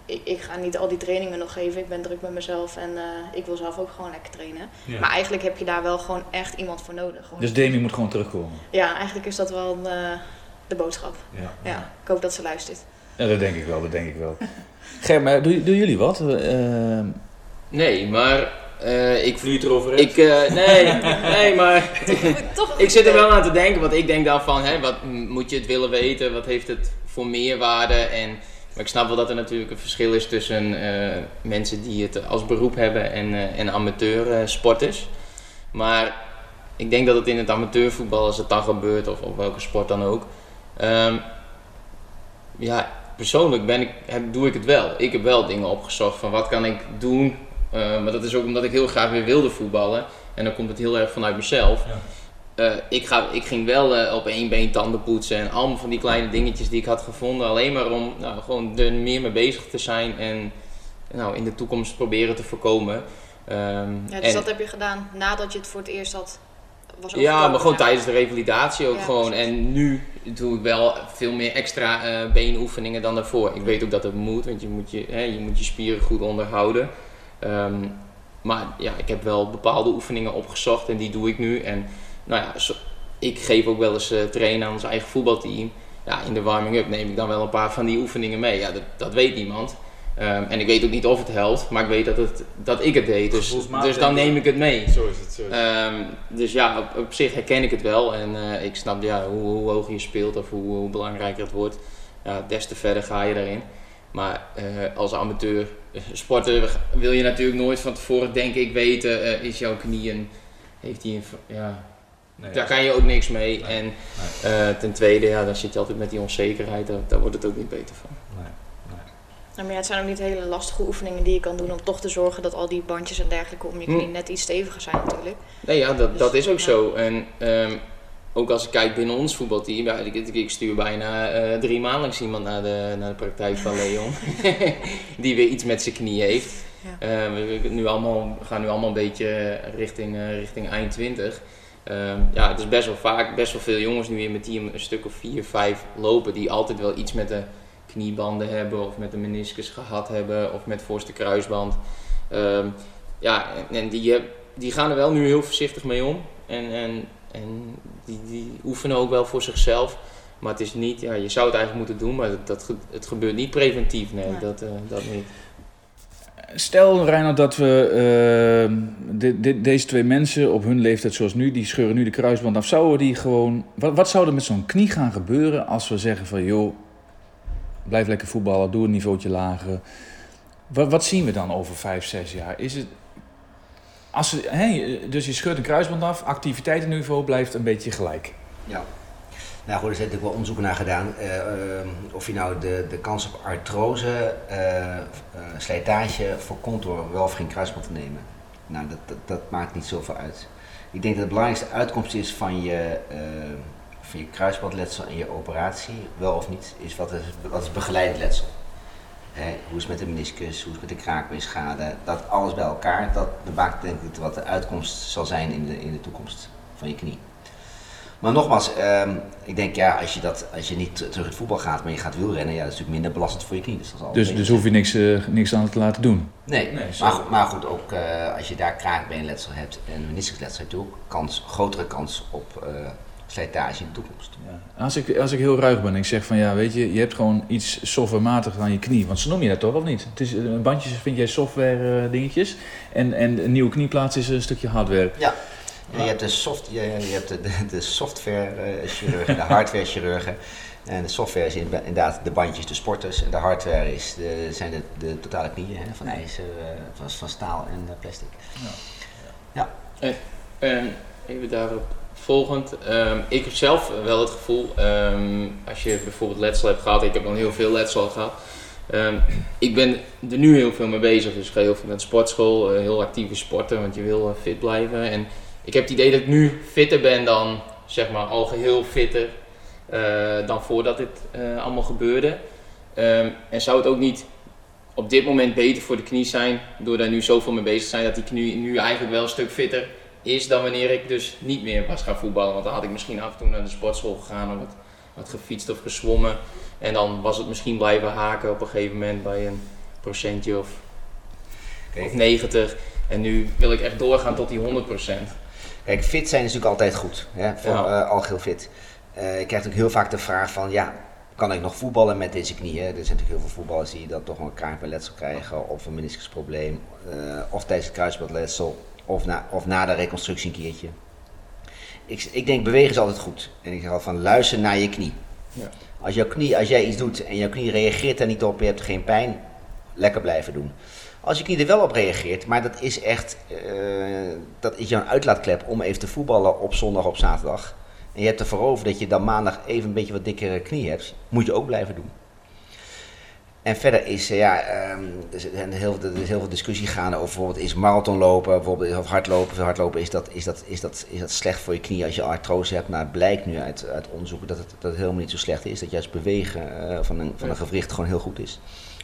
ik, ik ga niet al die trainingen nog geven. Ik ben druk met mezelf en eh, ik wil zelf ook gewoon lekker trainen. Ja. Maar eigenlijk heb je daar wel gewoon echt iemand voor nodig. Gewoon- Dus Demi moet gewoon terugkomen. Ja, eigenlijk is dat wel eh, de boodschap. Ja. Ja, ik hoop dat ze luistert. Ja, dat denk ik wel, dat denk ik wel. Ger, maar doen, doen jullie wat? Eh, Nee, maar eh, ik... Het erover Ik, eh, nee, nee, maar ik zit er wel aan te denken, want ik denk dan van, hè, wat moet je het willen weten, wat heeft het voor meerwaarde en... Maar ik snap wel dat er natuurlijk een verschil is tussen eh, mensen die het als beroep hebben en, eh, en amateur eh, sporters. Maar ik denk dat het in het amateurvoetbal, als het dan gebeurt, of op welke sport dan ook, ehm, ja, persoonlijk ben ik, heb, doe ik het wel. Ik heb wel dingen opgezocht van wat kan ik doen. Eh, maar dat is ook omdat ik heel graag weer wilde voetballen. En dan komt het heel erg vanuit mezelf. Eh, ik, ga, ik ging wel eh, op één been tanden poetsen en allemaal van die kleine dingetjes die ik had gevonden. Alleen maar om nou, gewoon er meer mee bezig te zijn en nou, in de toekomst proberen te voorkomen. Ehm, Ja, dus en- dat heb je gedaan nadat je het voor het eerst had. Was ja, maar gewoon ja. tijdens de revalidatie ook Ja, gewoon. precies. En nu doe ik wel veel meer extra eh, beenoefeningen dan daarvoor. Ik weet ook dat het moet, want je moet je, hè, je, moet je spieren goed onderhouden. Ehm, maar ja, ik heb wel bepaalde oefeningen opgezocht en die doe ik nu. En nou ja, zo- ik geef ook wel eens eh, trainen aan ons eigen voetbalteam. Ja, in de warming-up neem ik dan wel een paar van die oefeningen mee. Ja, dat, dat weet niemand. Ehm, en ik weet ook niet of het helpt, maar ik weet dat, het, dat ik het deed. Dus, dus dan neem ik het mee. Zo is het, zo is het. Ehm, dus ja, op, op zich herken ik het wel en eh, ik snap ja, hoe, hoe hoger je speelt of hoe, hoe belangrijker het wordt, ja, des te verder ga je daarin. Maar eh, als amateur eh, sporter wil je natuurlijk nooit van tevoren denken, ik weet, eh, is jouw knie een, heeft die een, ja, Nee, daar kan je ook niks mee. Nee. En ten tweede, ja, dan zit je altijd met die onzekerheid, daar, daar wordt het ook niet beter van. Ja, maar ja, het zijn ook niet hele lastige oefeningen die je kan doen om toch te zorgen dat al die bandjes en dergelijke om je knie Hm. net iets steviger zijn natuurlijk. Nee, ja, dat, Dus, dat is ook ja. zo. En ehm, ook als ik kijk binnen ons voetbalteam, ja, ik, ik, stuur bijna eh, drie maandelijks iemand naar de, naar de praktijk van Leon. die weer iets met zijn knie heeft. Ja. Eh, we, we nu allemaal, we gaan nu allemaal een beetje richting, eh, richting eind 20. Ehm, ja, het is best wel vaak, best wel veel jongens nu in mijn team, een stuk of vier, vijf lopen, die altijd wel iets met de kniebanden hebben, of met de meniscus gehad hebben, of met voorste kruisband. Ehm, ja, en, en die, heb- die gaan er wel nu heel voorzichtig mee om. En, en, en die, die oefenen ook wel voor zichzelf. Maar het is niet, ja, je zou het eigenlijk moeten doen, maar dat, het gebeurt niet preventief. Nee, Nee. Dat, eh, dat niet. Stel, Reinhard, dat we ehm, deze twee mensen op hun leeftijd zoals nu, die scheuren nu de kruisband af. Zouden die gewoon, wat, wat zou er met zo'n knie gaan gebeuren als we zeggen van, joh, blijf lekker voetballen, doe een niveautje lager. Wat, zien we dan over vijf, zes jaar? Is het, als hè, dus je scheurt een kruisband af, activiteitenniveau blijft een beetje gelijk. Ja. Nou goed, er zijn natuurlijk wel onderzoeken naar gedaan. eh, eh, of je nou de, de kans op artrose, eh, eh, slijtage voorkomt door wel of geen kruisband te nemen. Nou, dat, dat, dat maakt niet zoveel uit. Ik denk dat de belangrijkste uitkomst is van je, van je kruisbandletsel en je operatie, wel of niet, is wat is, wat is begeleid letsel. Hè, hoe is het met de meniscus, hoe is het met de kraakbeenschade, dat alles bij elkaar, dat bepaalt denk ik wat de uitkomst zal zijn in de, in de toekomst van je knie. Maar nogmaals, ehm, ik denk ja, als je, dat, als je niet terug in het voetbal gaat, maar je gaat wielrennen, ja, dat is natuurlijk minder belastend voor je knie. Dus, dat zal Dus, dus hoef je niks, eh, niks aan te laten doen. Nee, maar, goed- maar goed, ook eh, als je daar kraakbeenletsel hebt en meniscusletsel, heb je ook kans, grotere kans op eh, slijtage in de toekomst. Ja. Als, ik, als ik heel ruig ben en ik zeg van ja, weet je, je hebt gewoon iets softwarematig aan je knie. Want zo noem je dat toch, of niet? Het is, eh, bandjes vind jij software eh, dingetjes. En, en een nieuwe knieplaats is een stukje hardware. Ja. Ja, je hebt de, soft, je, je hebt de, de, de software eh, chirurgen, de hardware chirurgen. En de software is in- inderdaad de bandjes, de sporters. En de hardware is de, zijn de, de totale knieën hè, van ijzer, eh, van, van staal en eh, plastic. En even daarop volgend. ehm, ik heb zelf wel het gevoel, ehm, als je bijvoorbeeld letsel hebt gehad, ik heb dan heel veel letsel al gehad. ehm, ik ben er nu heel veel mee bezig, dus ik ga heel veel naar de sportschool, eh, heel actieve sporten, want je wil eh, fit blijven. En ik heb het idee dat ik nu fitter ben dan, zeg maar, al geheel fitter eh, dan voordat dit allemaal gebeurde. En zou het ook niet op dit moment beter voor de knie zijn, door daar nu zoveel mee bezig te zijn, dat die knie nu eigenlijk wel een stuk fitter is dan wanneer ik dus niet meer was gaan voetballen. Want dan had ik misschien af en toe naar de sportschool gegaan of wat, wat gefietst of gezwommen. En dan was het misschien blijven haken op een gegeven moment bij een procentje of, Kijk. of 90. En nu wil ik echt doorgaan tot die 100 procent. Kijk, fit zijn is natuurlijk altijd goed. Hè? Voor Ja. eh, algeheel fit. Eh, ik krijg ook heel vaak de vraag van, ja, kan ik nog voetballen met deze knie? Hè? Er zijn natuurlijk heel veel voetballers die dan toch een kraakbeenletsel krijgen, of een meniscusprobleem, eh of tijdens het kruisbandletsel, of na, of na de reconstructie een keertje. Ik, ik denk, bewegen is altijd goed. En ik zeg al van, luister naar je knie. Ja. Als, jouw knie. als jij iets doet en jouw knie reageert daar niet op, je hebt geen pijn, lekker blijven doen. Als je knie er wel op reageert, maar dat is echt, eh, dat is jouw uitlaatklep om even te voetballen op zondag, op zaterdag. En je hebt ervoor over dat je dan maandag even een beetje wat dikkere knie hebt, moet je ook blijven doen. En verder is, eh, ja, ehm, er, zijn heel, er is heel veel discussie gaande over bijvoorbeeld is marathonlopen, bijvoorbeeld of hardlopen. Hardlopen is dat, is, dat, is, dat, is dat slecht voor je knie als je artrose hebt. Nou, het blijkt nu uit, uit onderzoeken dat het, dat het helemaal niet zo slecht is. Dat juist bewegen eh, van, een, van een gewricht gewoon heel goed is.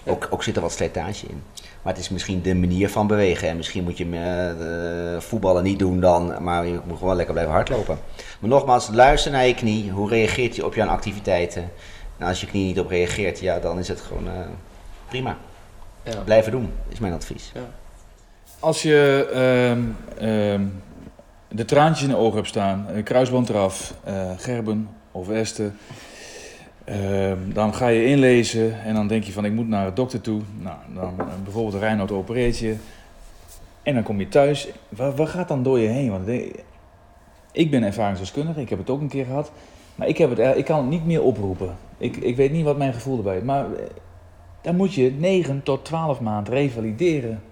Ook, ook zit er wat slijtage in. Maar het is misschien de manier van bewegen. En misschien moet je eh, voetballen niet doen dan, maar je moet gewoon lekker blijven hardlopen. Maar nogmaals, luister naar je knie. Hoe reageert hij op jouw activiteiten? Nou, als je knie niet op reageert, ja, dan is het gewoon eh, prima. Ja. Blijven doen, is mijn advies. Als je ehm, ehm, de traantjes in de ogen hebt staan, eh, kruisband eraf, eh, gerben of westen, ehm, dan ga je inlezen en dan denk je van ik moet naar de dokter toe. Nou, dan bijvoorbeeld Reinoud opereert je en dan kom je thuis. Wat, wat gaat dan door je heen? Want ik- ik ben ervaringsdeskundige, ik heb het ook een keer gehad, maar ik, heb het, er- ik kan het niet meer oproepen. Ik, ik weet niet wat mijn gevoel erbij is, maar eh, dan moet je 9 tot 12 maanden revalideren.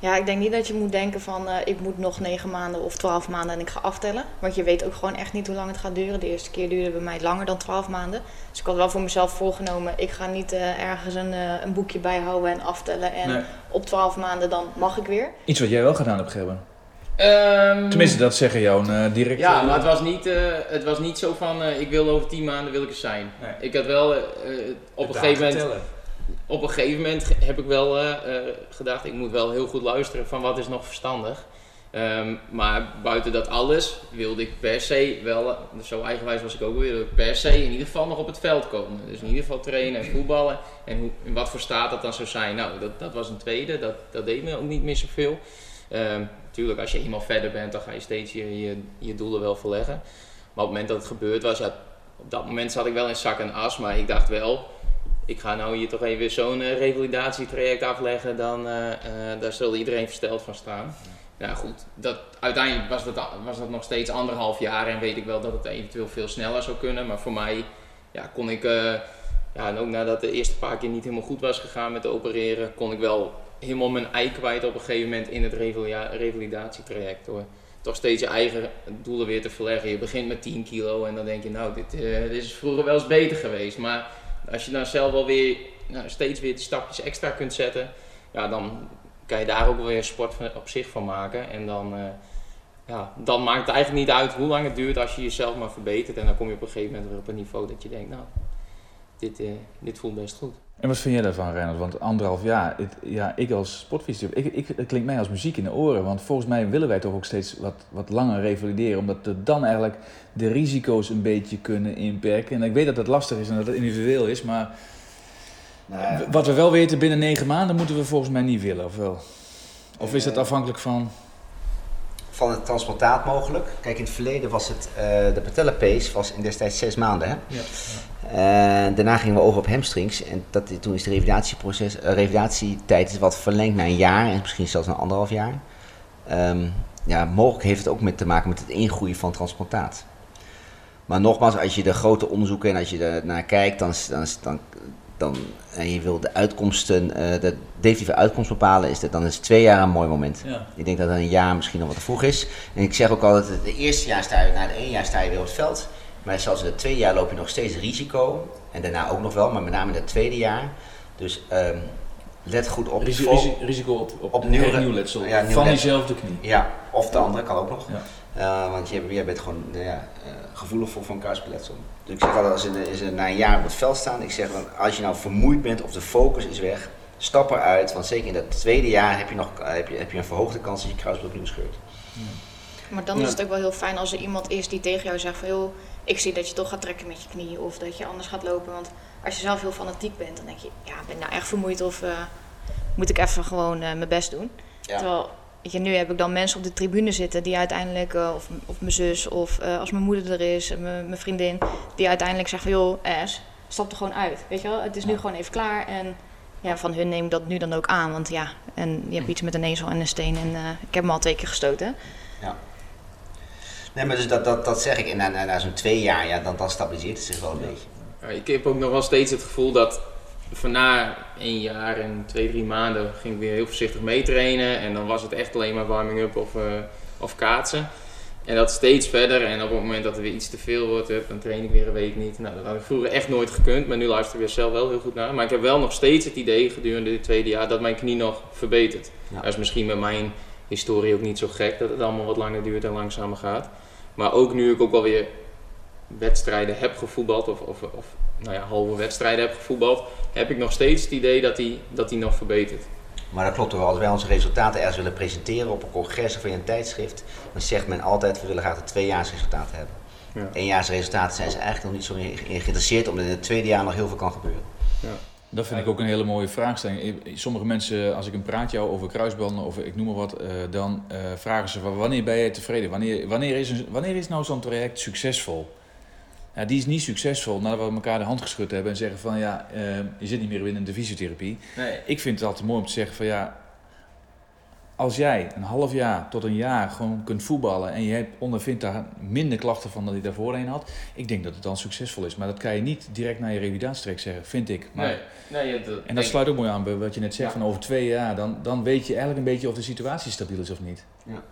Ja, ik denk niet dat je moet denken van eh, ik moet nog negen maanden of twaalf maanden en ik ga aftellen. Want je weet ook gewoon echt niet hoe lang het gaat duren. De eerste keer duurde bij mij langer dan twaalf maanden. Dus ik had wel voor mezelf voorgenomen, ik ga niet eh, ergens een, eh, een boekje bijhouden en aftellen. En Nee. op twaalf maanden dan mag ik weer. Iets wat jij wel gedaan hebt, Gerben. Ehm, Tenminste, dat zeggen jouw uh, direct. Ja, maar het was niet, eh, het was niet zo van eh, ik wil over 10 maanden wil ik er zijn. Nee. Ik had wel eh, eh, op, een gegeven moment, op een gegeven moment heb ik wel eh, eh, gedacht, ik moet wel heel goed luisteren van wat is nog verstandig. Ehm, maar buiten dat alles wilde ik per se wel, eh, zo eigenwijs was ik ook weer, per se in ieder geval nog op het veld komen. Dus in ieder geval trainen en voetballen. En hoe, in wat voor staat dat dan zou zijn. Nou, dat, dat was een tweede, dat, dat deed me ook niet meer zoveel. Ehm natuurlijk, als je eenmaal verder bent, dan ga je steeds je, je, je doelen wel verleggen. Maar op het moment dat het gebeurd was, ja, op dat moment zat ik wel in zak en as. Maar ik dacht wel, ik ga nou hier toch even zo'n eh, revalidatietraject afleggen. Dan, eh, daar zal iedereen versteld van staan. Nou goed, dat, uiteindelijk was dat, was dat nog steeds anderhalf jaar. En weet ik wel dat het eventueel veel sneller zou kunnen. Maar voor mij ja, kon ik, ja, en ook nadat de eerste paar keer niet helemaal goed was gegaan met opereren, kon ik wel helemaal mijn ei kwijt op een gegeven moment in het revalidatietraject hoor. Toch steeds je eigen doelen weer te verleggen. Je begint met 10 kilo en dan denk je, nou, dit, eh, dit is vroeger wel eens beter geweest. Maar als je dan zelf wel weer nou, steeds weer de stapjes extra kunt zetten, ja, dan kan je daar ook weer sport op zich van maken. En dan, eh, ja, dan maakt het eigenlijk niet uit hoe lang het duurt als je jezelf maar verbetert. En dan kom je op een gegeven moment weer op een niveau dat je denkt, nou, dit, eh, dit voelt best goed. En wat vind jij daarvan, Reinhard? Want anderhalf jaar, het, ja, ik als sportfysioterapeut, ik, ik, het klinkt mij als muziek in de oren. Want volgens mij willen wij toch ook steeds wat, wat langer revalideren. Omdat we dan eigenlijk de risico's een beetje kunnen inperken. En ik weet dat het lastig is en dat het individueel is. Maar Nou, wat we wel weten, binnen negen maanden moeten we volgens mij niet willen, of wel? Of is dat afhankelijk van... van het transplantaat mogelijk. Kijk, in het verleden was het, eh, de patellapees was in destijds zes maanden. Hè? Ja. En daarna gingen we over op hamstrings. En dat, toen is de revalidatieproces, eh, revalidatietijd is wat verlengd naar een jaar en misschien zelfs naar anderhalf jaar. Ehm, ja, mogelijk heeft het ook met te maken met het ingroeien van transplantaat. Maar nogmaals, als je de grote onderzoeken en als je er naar kijkt, dan, dan, dan, dan en je wil de uitkomsten, eh, de definitieve uitkomst bepalen, is dat, dan is twee jaar een mooi moment. Ja. Ik denk dat een jaar misschien nog wat te vroeg is. En ik zeg ook altijd, het eerste jaar sta je, na het één jaar sta je weer op het veld. Maar zelfs in het tweede jaar loop je nog steeds risico. En daarna ook nog wel, maar met name in het tweede jaar. Dus ehm, let goed op. Risi- Vol- risi- risico op, op Opnieuw- hernieuwletsel Ja, nieuw van diezelfde knie. Ja, of de andere kan ook nog. Ja. Eh, want jij, jij bent gewoon ja, eh, gevoelig voor, een kruisbeletsel. Dus ik zeg altijd, als na een jaar op het veld staan, ik zeg dan, als je nou vermoeid bent of de focus is weg, stap eruit. Want zeker in dat tweede jaar heb je, nog, heb je, heb je een verhoogde kans dat je kruisband opnieuw scheurt. Maar dan Ja. is het ook wel heel fijn als er iemand is die tegen jou zegt van joh, ik zie dat je toch gaat trekken met je knie of dat je anders gaat lopen. Want als je zelf heel fanatiek bent, dan denk je, ja, ben ik nou echt vermoeid of eh, moet ik even gewoon eh, mijn best doen. Ja. Terwijl, weet je, nu heb ik dan mensen op de tribune zitten die uiteindelijk, eh, of, of mijn zus of eh, als mijn moeder er is, en mijn, mijn vriendin, die uiteindelijk zeggen van joh, S, stap er gewoon uit. Weet je wel, het is nu gewoon even klaar en ja, van hun neem ik dat nu dan ook aan. Want ja, en je hebt iets met een ezel en een steen en eh, ik heb hem al twee keer gestoten. Nee, maar dus dat, dat, dat zeg ik. En na, na, na zo'n twee jaar, ja, dan, dan stabiliseert het zich wel een beetje. Ja, ik heb ook nog wel steeds het gevoel dat van na een jaar en twee, drie maanden ging ik weer heel voorzichtig meetrainen. En dan was het echt alleen maar warming-up of, eh, of kaatsen. En dat steeds verder. En op het moment dat er weer iets te veel wordt, hup, dan train ik weer een week niet. Nou, dat had ik vroeger echt nooit gekund. Maar nu luister ik weer zelf wel heel goed naar. Maar ik heb wel nog steeds het idee gedurende dit tweede jaar dat mijn knie nog verbetert. Ja. Dat is misschien met mijn historie ook niet zo gek dat het allemaal wat langer duurt en langzamer gaat. Maar ook nu ik ook alweer wedstrijden heb gevoetbald, of, of, of nou ja, halve wedstrijden heb gevoetbald, heb ik nog steeds het idee dat die, dat die nog verbetert. Maar dat klopt toch wel. Als wij onze resultaten ergens willen presenteren op een congres of in een tijdschrift, dan zegt men altijd, we willen graag de tweejaarsresultaten hebben. Ja. Eenjaarsresultaten zijn ze eigenlijk nog niet zo in geïnteresseerd, omdat in het tweede jaar nog heel veel kan gebeuren. Dat vind ik ook een hele mooie vraagstelling. Sommige mensen, als ik een praat jou over kruisbanden of ik noem maar wat, eh, dan eh, vragen ze van wanneer ben je tevreden? Wanneer, wanneer, is, een, wanneer is nou zo'n traject succesvol? Ja, die is niet succesvol nadat we elkaar de hand geschud hebben en zeggen van ja, eh, je zit niet meer binnen de fysiotherapie. Nee. Ik vind het altijd mooi om te zeggen van ja, als jij een half jaar tot een jaar gewoon kunt voetballen en je hebt, ondervindt daar minder klachten van dan je daarvoor heen had, ik denk dat het dan succesvol is. Maar dat kan je niet direct naar je revalidatietraject zeggen, vind ik. Maar, nee, nee dat, en dat sluit ook mooi aan bij wat je net zegt, Ja. van over twee jaar, dan, dan weet je eigenlijk een beetje of de situatie stabiel is of niet. Ja,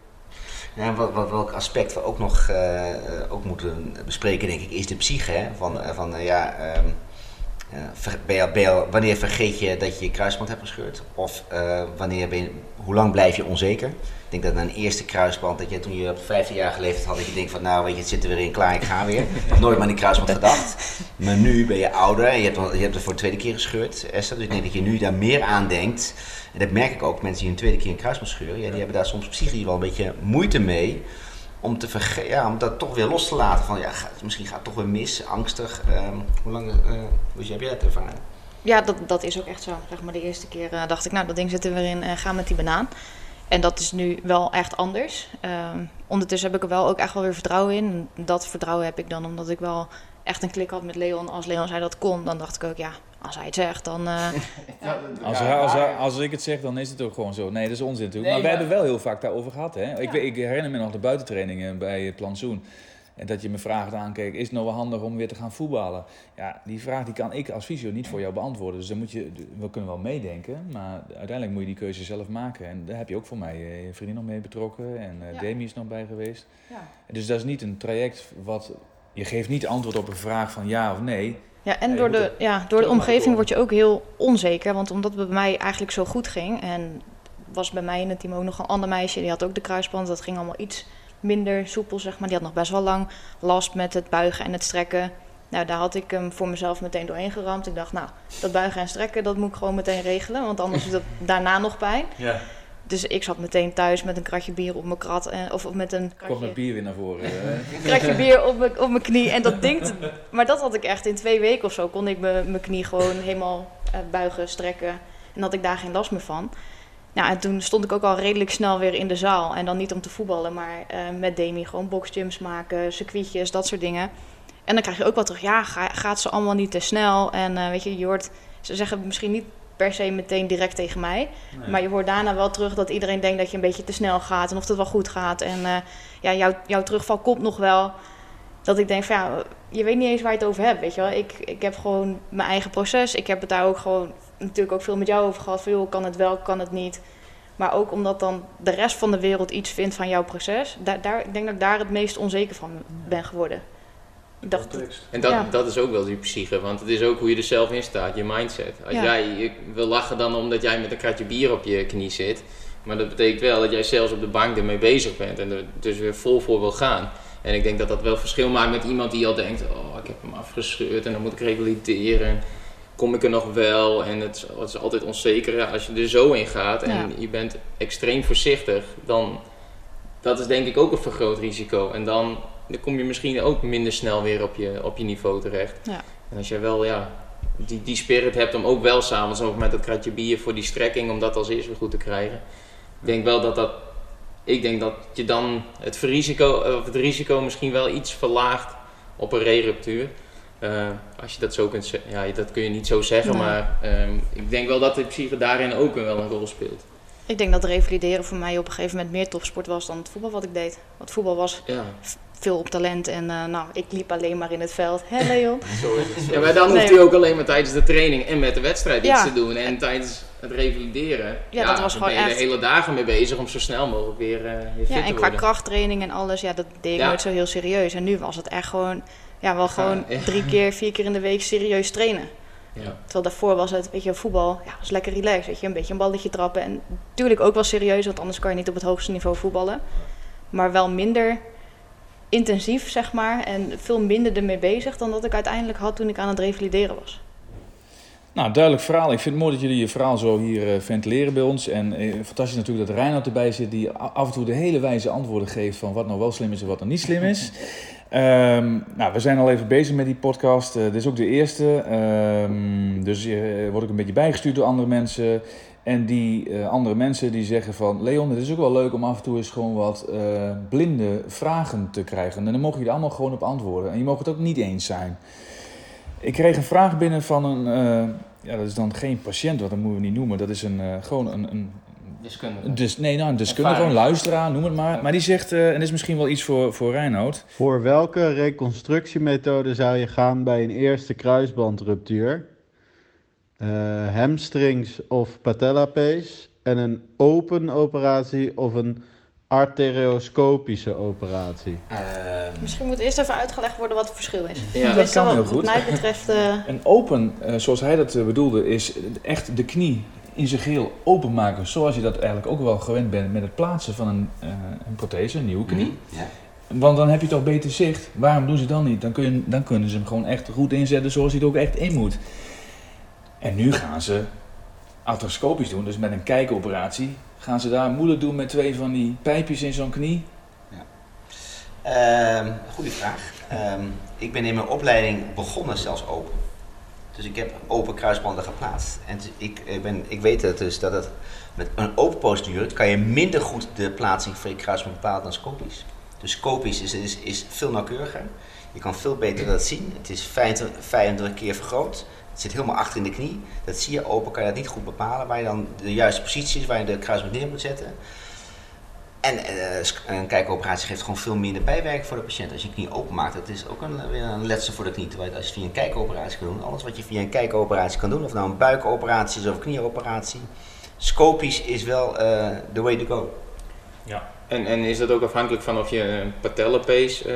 en wat, wat, welk aspect we ook nog eh, eh, ook moeten bespreken, denk ik, is de psyche. Hè? Van, eh, van ja, ehm, eh, ver- ben je, ben je- wanneer vergeet je dat je je kruisband hebt gescheurd? Of eh, wanneer ben je, hoe lang blijf je onzeker? Ik denk dat na een eerste kruisband, dat je toen je op 15 jaar geleefd had, dat je denkt van nou weet je, het zit er weer in, klaar, ik ga weer. Ik heb nooit meer aan die kruisband gedacht. Maar nu ben je ouder en je hebt, je hebt er voor de tweede keer gescheurd, Esther. Dus ik denk dat je nu daar meer aan denkt. En dat merk ik ook, mensen die een tweede keer een kruisband scheuren, ja, die hebben daar soms psychisch wel een beetje moeite mee. Om, te ja, om dat toch weer los te laten. Van ja, misschien gaat het toch weer mis, angstig. Ehm, hoe lang eh, hoe heb jij het ervaren? Ja, dat, dat is ook echt zo. Zeg maar, de eerste keer eh, dacht ik, nou, dat ding zit er weer in, en ga met die banaan. En dat is nu wel echt anders. Ehm, ondertussen heb ik er wel ook echt wel weer vertrouwen in. Dat vertrouwen heb ik dan omdat ik wel echt een klik had met Leon. Als Leon zei dat kon, dan dacht ik ook, ja, als hij het zegt, dan... eh, Als, als, als ik het zeg, dan is het ook gewoon zo. Nee, dat is onzin natuurlijk. maar we hebben wel heel vaak daarover gehad. Hè? Ik, ik herinner me nog de buitentrainingen bij het plantsoen. En dat je me vraagt aankeek, is het nou wel handig om weer te gaan voetballen? Ja, die vraag die kan ik als fysio niet voor jou beantwoorden. Dus dan moet je, we kunnen wel meedenken, maar uiteindelijk moet je die keuze zelf maken. En daar heb je ook voor mij eh, je vriendin nog mee betrokken en eh Ja. Demi is nog bij geweest. Ja. Dus dat is niet een traject wat... Je geeft niet antwoord op een vraag van ja of nee. Ja, en door de, ja, door de omgeving word je ook heel onzeker. Want omdat het bij mij eigenlijk zo goed ging... en was bij mij in het team ook nog een ander meisje... die had ook de kruisband. Dat ging allemaal iets minder soepel, zeg maar. Die had nog best wel lang last met het buigen en het strekken. Nou, daar had ik hem voor mezelf meteen doorheen geramd. Ik dacht, nou, dat buigen en strekken... dat moet ik gewoon meteen regelen. Want anders is dat daarna nog pijn. Ja. Dus ik zat meteen thuis met een kratje bier op mijn krat. En, of met een Komt met kratje, bier weer naar voren. een kratje bier op mijn, op mijn knie. En dat ding... Maar dat had ik echt in twee weken of zo. Kon ik mijn mijn knie gewoon helemaal eh, buigen, strekken. En had ik daar geen last meer van. Nou, en toen stond ik ook al redelijk snel weer in de zaal. En dan niet om te voetballen, maar eh, met Demi gewoon boxjumps maken, circuitjes, dat soort dingen. En dan krijg je ook wel terug, ja, ga- gaat ze allemaal niet te snel? En eh, weet je, je hoort, ze zeggen misschien niet per se meteen direct tegen mij. Maar je hoort daarna wel terug dat iedereen denkt dat je een beetje te snel gaat. En of het wel goed gaat. En eh, ja, jouw, jouw terugval komt nog wel. Dat ik denk van ja, je weet niet eens waar je het over hebt, weet je wel. Ik, ik heb gewoon mijn eigen proces. Ik heb het daar ook gewoon natuurlijk ook veel met jou over gehad. Van joh, kan het wel, kan het niet. Maar ook omdat dan de rest van de wereld iets vindt van jouw proces. Daar, daar, ik denk dat ik daar het meest onzeker van ben geworden. Ik dacht, En dat, Ja. dat is ook wel die psyche, want het is ook hoe je er zelf in staat, je mindset. Als Ja. jij je wil lachen dan omdat jij met een kratje bier op je knie zit, maar dat betekent wel dat jij zelfs op de bank ermee bezig bent en er dus weer vol voor wil gaan. En ik denk dat dat wel verschil maakt met iemand die al denkt, oh ik heb hem afgescheurd en dan moet ik revalideren. En kom ik er nog wel? En het is, het is altijd onzeker. Ja, als je er zo in gaat en Ja. je bent extreem voorzichtig, dan dat is denk ik ook een vergroot risico. En dan, dan kom je misschien ook minder snel weer op je, op je niveau terecht. Ja. En als jij wel ja, die, die spirit hebt om ook wel s'avonds nog met dat kratje bier voor die strekking, om dat als eerste weer goed te krijgen. Ik denk wel dat dat, ik denk dat je dan het risico, of het risico misschien wel iets verlaagt op een re-ruptuur. Eh, als je dat zo kunt zeggen, ja, dat kun je niet zo zeggen, Nee. maar ehm, ik denk wel dat de psyche daarin ook wel een rol speelt. Ik denk dat revalideren voor mij op een gegeven moment meer topsport was dan het voetbal wat ik deed. Want voetbal was Ja, veel op talent en eh, nou, ik liep alleen maar in het veld. Hé Leon? zo is het. Ja, maar dan Nee. hoeft hij ook alleen maar tijdens de training en met de wedstrijd iets Ja. te doen. En tijdens het revalideren, Ja, dat was gewoon ben je echt- de hele dagen mee bezig om zo snel mogelijk weer, eh weer fit Ja, te en qua krachttraining en alles, ja, dat deed ik Ja. nooit zo heel serieus. En nu was het echt gewoon, ja, wel gewoon ja. drie keer, vier keer in de week serieus trainen. Ja. Terwijl daarvoor was het, weet je, voetbal, ja, was lekker relaxed, weet je, een beetje een balletje trappen. En natuurlijk ook wel serieus, want anders kan je niet op het hoogste niveau voetballen. Maar wel minder intensief, zeg maar, en veel minder ermee bezig dan dat ik uiteindelijk had toen ik aan het revalideren was. Nou, duidelijk verhaal. Ik vind het mooi dat jullie je verhaal zo hier eh, ventileren bij ons. En eh, fantastisch natuurlijk dat Reinoud erbij zit, die af en toe de hele wijze antwoorden geeft van wat nou wel slim is en wat nou niet slim is. Ehm, nou, we zijn al even bezig met die podcast. Eh, dit is ook de eerste. Ehm, dus je word ik een beetje bijgestuurd door andere mensen. En die eh, andere mensen die zeggen van... Leon, het is ook wel leuk om af en toe eens gewoon wat eh, blinde vragen te krijgen. En dan mogen jullie allemaal gewoon op antwoorden. En je mag het ook niet eens zijn. Ik kreeg een vraag binnen van een... eh, ja, dat is dan geen patiënt, want dat moeten we niet noemen. Dat is een, eh, gewoon een, een Deskundige. Dus, nee, nou, een deskundige, gewoon luisteraar, noem het maar. Maar die zegt, eh, en dit is misschien wel iets voor, voor Reinoud. Voor welke reconstructiemethode zou je gaan bij een eerste kruisbandruptuur? Eh, hamstrings of patellapees? En een open operatie of een arterioscopische operatie? Ehm, Misschien moet eerst even uitgelegd worden wat het verschil is. Ja, dat Tenminste, kan wat- heel wat goed. mij betreft, eh, Een open, eh, zoals hij dat bedoelde, is echt de knie in zijn geheel openmaken. Zoals je dat eigenlijk ook wel gewend bent met het plaatsen van een, eh, een prothese, een nieuwe knie. ja. Want dan heb je toch beter zicht. Waarom doen ze dan niet? Dan, kun je, dan kunnen ze hem gewoon echt goed inzetten zoals hij het ook echt in moet. En nu gaan ze arthroscopisch doen, dus met een kijkoperatie. Gaan ze daar moeilijk doen met twee van die pijpjes in zo'n knie? Ehm, goeie vraag. Ehm, ik ben in mijn opleiding begonnen zelfs open. Dus ik heb open kruisbanden geplaatst. En t- ik, ben, ik weet het dus dat het met een open procedure kan je minder goed de plaatsing van je kruisband bepalen dan scopisch. Dus scopisch is, is, is veel nauwkeuriger. Je kan veel beter dat zien. Het is 25, 25 keer vergroot. Het zit helemaal achter in de knie. Dat zie je open, kan je dat niet goed bepalen. Waar je dan de juiste positie is, waar je de kruisband neer moet zetten. En eh, een kijkoperatie geeft gewoon veel minder bijwerking voor de patiënt. Als je knie open maakt, dat is ook een, weer een letsel voor de knie. Terwijl als je via een kijkoperatie kan doen, alles wat je via een kijkoperatie kan doen, of nou een buikoperatie is of een knieoperatie, scopisch is wel eh the way to go. En, en is dat ook afhankelijk van of je een patellapees eh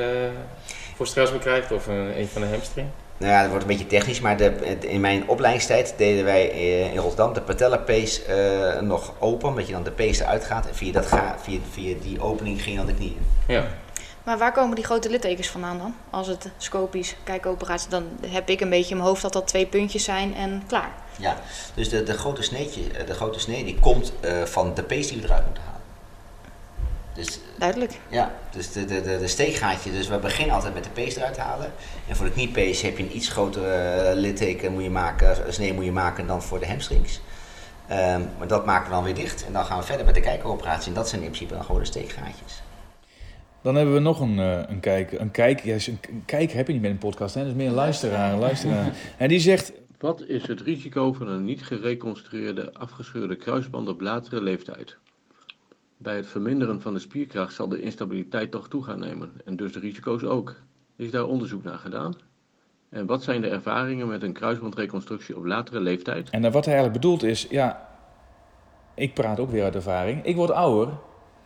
voor stress krijgt of een, een van de hamstring? Nou ja, dat wordt een beetje technisch, maar de, in mijn opleidingstijd deden wij eh, in Rotterdam de patellapees eh nog open, omdat je dan de pees eruit gaat. En via, dat ga, via, via die opening ging je dan de knieën. Ja. Maar waar komen die grote littekens vandaan dan? Als het scopisch kijkoperatie, dan heb ik een beetje in mijn hoofd dat dat twee puntjes zijn en klaar. Ja, dus de, de, grote sneetje, eh, de grote snee die komt eh, van de pees die we eruit moeten halen. Dus Duidelijk. Ja, dus de, de, de, de steekgaatje. Dus we beginnen altijd met de pees eruit halen. En voor de kniepees heb je een iets grotere eh, litteken moet je maken, een snee moet je maken dan voor de hamstrings. Ehm, maar dat maken we dan weer dicht. En dan gaan we verder met de kijkoperatie. En dat zijn in principe dan gewoon de steekgaatjes. Dan hebben we nog een, eh, een kijk. Een kijk, ja, een, een kijk heb je niet met een podcast, hè? dat is meer een luisteraar. Een luisteraar. En die zegt, Wat is het risico van een niet gereconstrueerde afgescheurde kruisband op latere leeftijd? Bij het verminderen van de spierkracht zal de instabiliteit toch toe gaan nemen en dus de risico's ook. Is daar onderzoek naar gedaan? En wat zijn de ervaringen met een kruisbandreconstructie op latere leeftijd? en wat hij eigenlijk bedoelt is, ja, ik praat ook weer uit ervaring. Ik word ouder,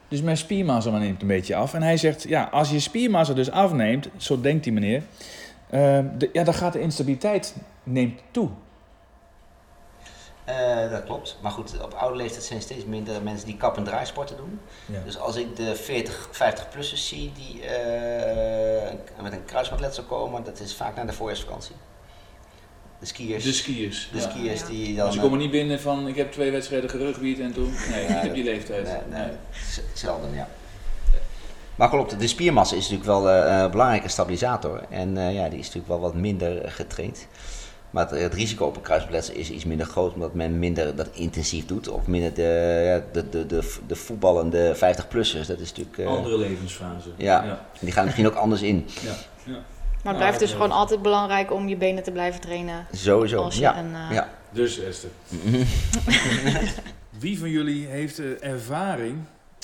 dus mijn spiermassa neemt een beetje af. En hij zegt, ja, als je spiermassa dus afneemt, zo denkt die meneer, eh, de, ja, dan gaat de instabiliteit neemt toe. Eh, dat klopt. Maar goed, op oude leeftijd zijn steeds minder mensen die kap- en draaisporten doen. Ja. Dus als ik de 40, 50-plussers zie die eh, met een kruisbandletsel komen, dat is vaak na de voorjaarsvakantie. De skiers. De skiers. De ja. skiers Ja. die dan... Ze komen niet binnen van, ik heb twee wedstrijden gerugbied en toen, nee, ik heb die leeftijd. Nee, nee, zelden, ja. Maar klopt, de spiermassa is natuurlijk wel eh, een belangrijke stabilisator. En eh, ja, die is natuurlijk wel wat minder eh, getraind. Maar het, het risico op een kruisbandletsel is iets minder groot, omdat men minder dat intensief doet. Of minder de, ja, de, de, de, de voetballende 50-plussers. Dat is natuurlijk... eh, Andere levensfase. Ja, Ja. die gaan misschien ook anders in. Ja. ja. Maar het blijft dus gewoon altijd belangrijk om je benen te blijven trainen. Sowieso, Als je ja. een, eh, ja. Dus Esther. Wie van jullie heeft eh, ervaring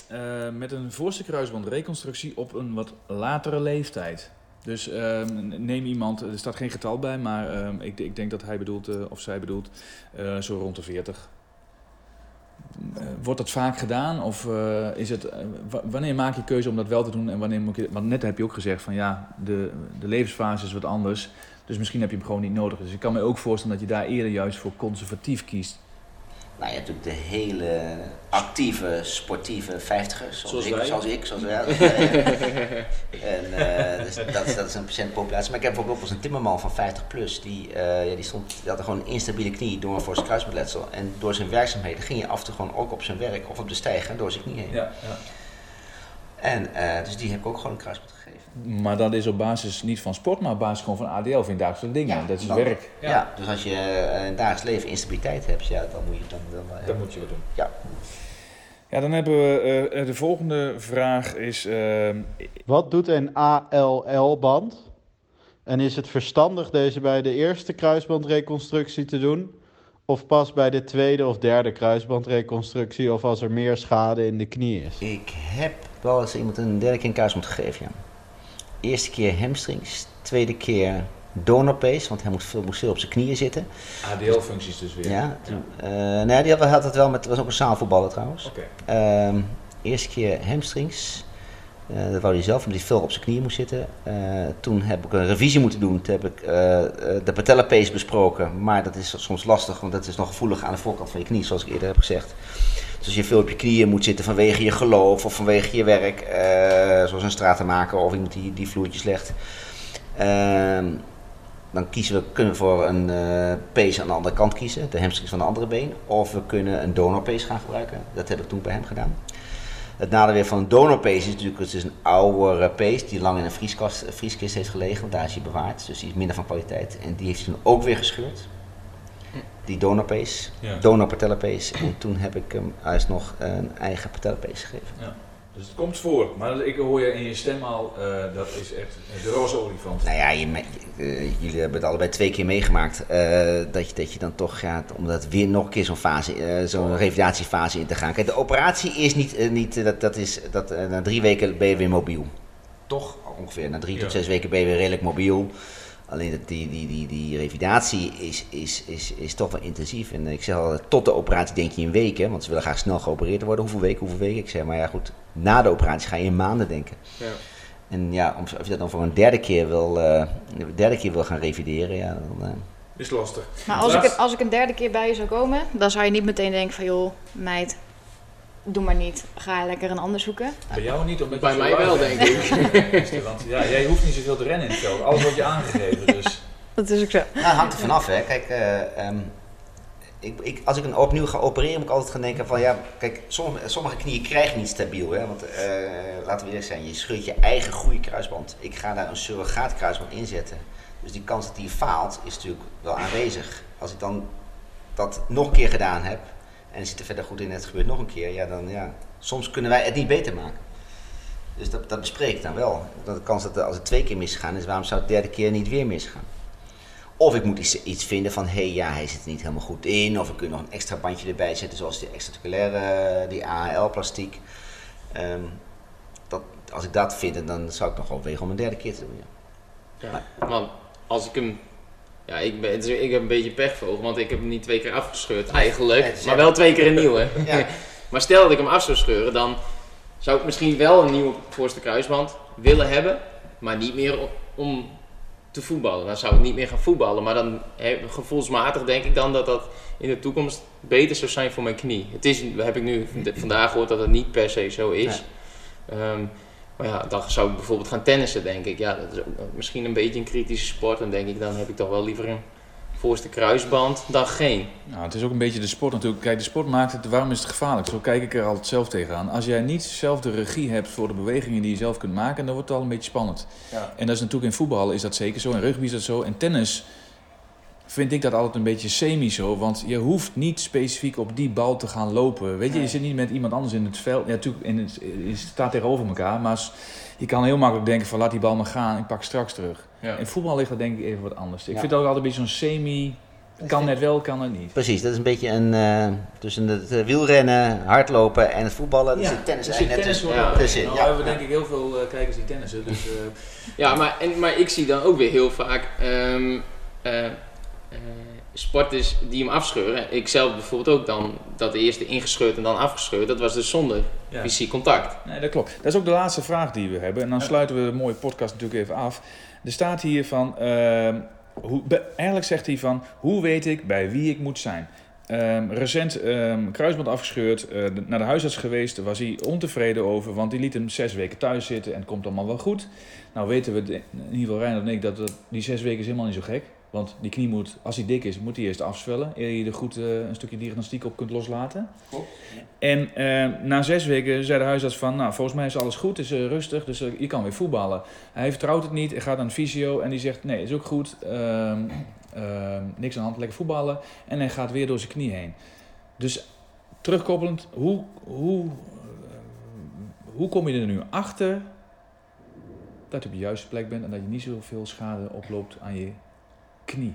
eh, met een voorste kruisbandreconstructie op een wat latere leeftijd? Dus ehm, neem iemand, er staat geen getal bij, maar ehm, ik, ik denk dat hij bedoelt, eh, of zij bedoelt, eh, zo rond de 40. Eh, wordt dat vaak gedaan? Of is het, wa- wanneer maak je keuze om dat wel te doen en wanneer moet je. Want net heb je ook gezegd van ja, de, de levensfase is wat anders. Dus misschien heb je hem gewoon niet nodig. Dus ik kan me ook voorstellen dat je daar eerder juist voor conservatief kiest. Nou, je hebt natuurlijk de hele actieve, sportieve vijftigers. Zoals, Zoals ik, wij. zoals ik. Zoals wij. en, eh, dus dat, is- dat is een patiëntpopulatie. Maar ik heb bijvoorbeeld eens een timmerman van 50 plus. Die, eh, ja, die, stond, die had gewoon een instabiele knie door een forse kruisbandletsel. En door zijn werkzaamheden ging hij af en toe gewoon ook op zijn werk of op de stijger door zijn knie heen. Ja, ja. En eh, dus die heb ik ook gewoon een kruisband gegeven. Maar dat is op basis niet van sport, maar op basis gewoon van ADL of in dagelijkse dingen. dat is dan- werk. Ja. dus als je eh, in het dagelijks leven instabiliteit hebt, ja, dan moet je dan wel... eh, Dat moet je wel doen. Ja. Ja, dan hebben we eh, eh, de volgende vraag is... ehm, Wat doet een ALL-band? En is het verstandig deze bij de eerste kruisbandreconstructie te doen? Of pas bij de tweede of derde kruisbandreconstructie of als er meer schade in de knie is? Ik heb wel eens iemand een derde keer een kruisband gegeven, ja. Eerste keer hamstrings, tweede keer donorpace, want hij moest veel, moest veel op zijn knieën zitten. ADL-functies dus weer. Ja, toen, eh, nee, die had, het wel met, was ook een zaalvoetballer trouwens. Oké. Ehm, eerste keer hamstrings, eh, dat wou hij zelf, omdat hij veel op zijn knieën moest zitten. Eh, toen heb ik een revisie moeten doen, toen heb ik eh, de patellapace besproken, maar dat is soms lastig, want dat is nog gevoelig aan de voorkant van je knie, zoals ik eerder heb gezegd. Dus als je veel op je knieën moet zitten vanwege je geloof of vanwege je werk, eh, zoals een stratenmaker of iemand die, die vloertjes legt. Ehm, dan kiezen we, kunnen we voor een eh pace aan de andere kant kiezen, de hamstrings van de andere been. Of we kunnen een donorpace gaan gebruiken. Dat heb ik toen bij hem gedaan. Het nadeel weer van een donorpace is natuurlijk, het is een oude pace die lang in een vrieskast, vrieskist heeft gelegen, want daar is hij bewaard. Dus die is minder van kwaliteit. En die heeft hij toen ook weer gescheurd. Die donorpace, Ja. donor patellapace. En toen heb ik hem alsnog een eigen patellapace gegeven. Ja. Dus het komt voor. Maar ik hoor je in je stem al, eh, dat is echt de roze olifant. Nou ja, je, eh, jullie hebben het allebei twee keer meegemaakt. eh, dat, je, dat je dan toch gaat, om dat weer nog een keer zo'n fase, zo'n revalidatiefase in te gaan. Kijk, de operatie is niet, niet dat, dat is, dat, na drie weken ben je weer mobiel. Toch ongeveer, na drie Ja. tot zes weken ben je weer redelijk mobiel. Alleen dat die, die, die, die revalidatie is, is, is, is toch wel intensief. En ik zeg al, tot de operatie denk je in weken, want ze willen graag snel geopereerd worden. Hoeveel weken, hoeveel weken? Ik zeg, maar ja goed, na de operatie ga je in maanden denken. Ja. En ja, om, of je dat dan voor een derde keer wil, eh, derde keer wil gaan revideren, ja, dan, eh, Is lastig. Maar als ik, als ik een derde keer bij je zou komen, dan zou je niet meteen denken van joh, meid, doe maar niet. Ga lekker een ander zoeken. Bij jou niet, omdat Bij je mij wel, denk Want ja, jij hoeft niet zoveel te rennen in het veld. Alles wordt je aangegeven, dus... Dat is ook zo. nou, het hangt er vanaf, hè. Kijk, eh, ehm, ik, ik, als ik een opnieuw ga opereren, moet ik altijd gaan denken van, ja, kijk, sommige, sommige knieën krijg je niet stabiel, hè. Want, eh, laten we eerlijk zijn, je scheurt je eigen goede kruisband. Ik ga daar een surrogaat kruisband inzetten. Dus die kans dat die faalt, is natuurlijk wel aanwezig. Als ik dan dat nog een keer gedaan heb, en zit er verder goed in en het gebeurt nog een keer, ja, dan ja, soms kunnen wij het niet beter maken. Dus dat, dat bespreek ik dan wel. Dat de kans dat als het twee keer misgaan is, waarom zou het derde keer niet weer misgaan? Of ik moet iets, iets vinden van, hé hey, ja, hij zit er niet helemaal goed in. Of we kunnen nog een extra bandje erbij zetten, zoals die extraticulaire, die AHL-plastiek. Ehm, dat, als ik dat vind, dan zou ik nog overwegen om een derde keer te doen. Ja. Ja, want als ik hem. Ja, ik, ben, ik heb een beetje pechvogel, want ik heb hem niet twee keer afgescheurd eigenlijk. Maar wel twee keer een nieuwe. Ja. maar stel dat ik hem af zou scheuren, dan zou ik misschien wel een nieuwe voorste kruisband willen hebben, maar niet meer om, te voetballen. Dan zou ik niet meer gaan voetballen, maar dan gevoelsmatig denk ik dan dat dat in de toekomst beter zou zijn voor mijn knie. Het is, heb ik nu vandaag gehoord dat het niet per se zo is. Ehm, maar ja, dan zou ik bijvoorbeeld gaan tennissen, denk ik. Ja, dat is ook misschien een beetje een kritische sport. Dan denk ik, dan heb ik toch wel liever een voorste kruisband dan geen. Nou, het is ook een beetje de sport natuurlijk. Kijk, de sport maakt het, waarom is het gevaarlijk? Zo kijk ik er altijd zelf tegenaan. Als jij niet zelf de regie hebt voor de bewegingen die je zelf kunt maken, dan wordt het al een beetje spannend. Ja. En dat is natuurlijk in voetbal is dat zeker zo, in rugby is dat zo. En tennis vind ik dat altijd een beetje semi zo, want je hoeft niet specifiek op die bal te gaan lopen. Weet je, je zit niet met iemand anders in het veld. Ja, natuurlijk, in het, je staat tegenover elkaar, maar je kan heel makkelijk denken van laat die bal maar gaan, ik pak straks terug. Ja. In voetbal ligt dat denk ik even wat anders. Ik Ja. vind het ook altijd een beetje zo'n semi, kan net wel, kan het niet. Precies, dat is een beetje een, eh, tussen het eh, wielrennen, hardlopen en het voetballen. Dus tennis er eigenlijk zit net tennis tussen. wel tussenin. Nou, Ja, we hebben ja. denk ik heel veel eh, kijkers die tennissen, dus... eh, Ja, maar, en, maar ik zie dan ook weer heel vaak ehm, eh, eh, sporters die hem afscheuren. Ik zelf bijvoorbeeld ook dan dat eerste ingescheurd en dan afgescheurd. Dat was dus zonder Ja. fysiek contact. Nee, dat klopt. Dat is ook de laatste vraag die we hebben. En dan sluiten we de mooie podcast natuurlijk even af. Er staat hier van... ehm, hoe, eigenlijk zegt hij van... Hoe weet ik bij wie ik moet zijn? Ehm, recent ehm, kruisband afgescheurd. eh, de- naar de huisarts geweest. Daar was hij ontevreden over. Want die liet hem zes weken thuis zitten. En het komt allemaal wel goed. Nou weten we, de- in ieder geval Reinhard en ik... Dat, dat die zes weken is helemaal niet zo gek. Want die knie moet, als hij dik is, moet hij eerst afzwellen. Eer je er goed eh, een stukje diagnostiek op kunt loslaten. En eh, na zes weken zei de huisarts van, nou, volgens mij is alles goed, is eh, rustig, dus je kan weer voetballen. Hij vertrouwt het niet, hij gaat naar een fysio en die zegt, nee, is ook goed, ehm, ehm, niks aan de hand, lekker voetballen. En hij gaat weer door zijn knie heen. Dus terugkoppelend, hoe, hoe, hoe kom je er nu achter dat je op de juiste plek bent en dat je niet zoveel schade oploopt aan je knie?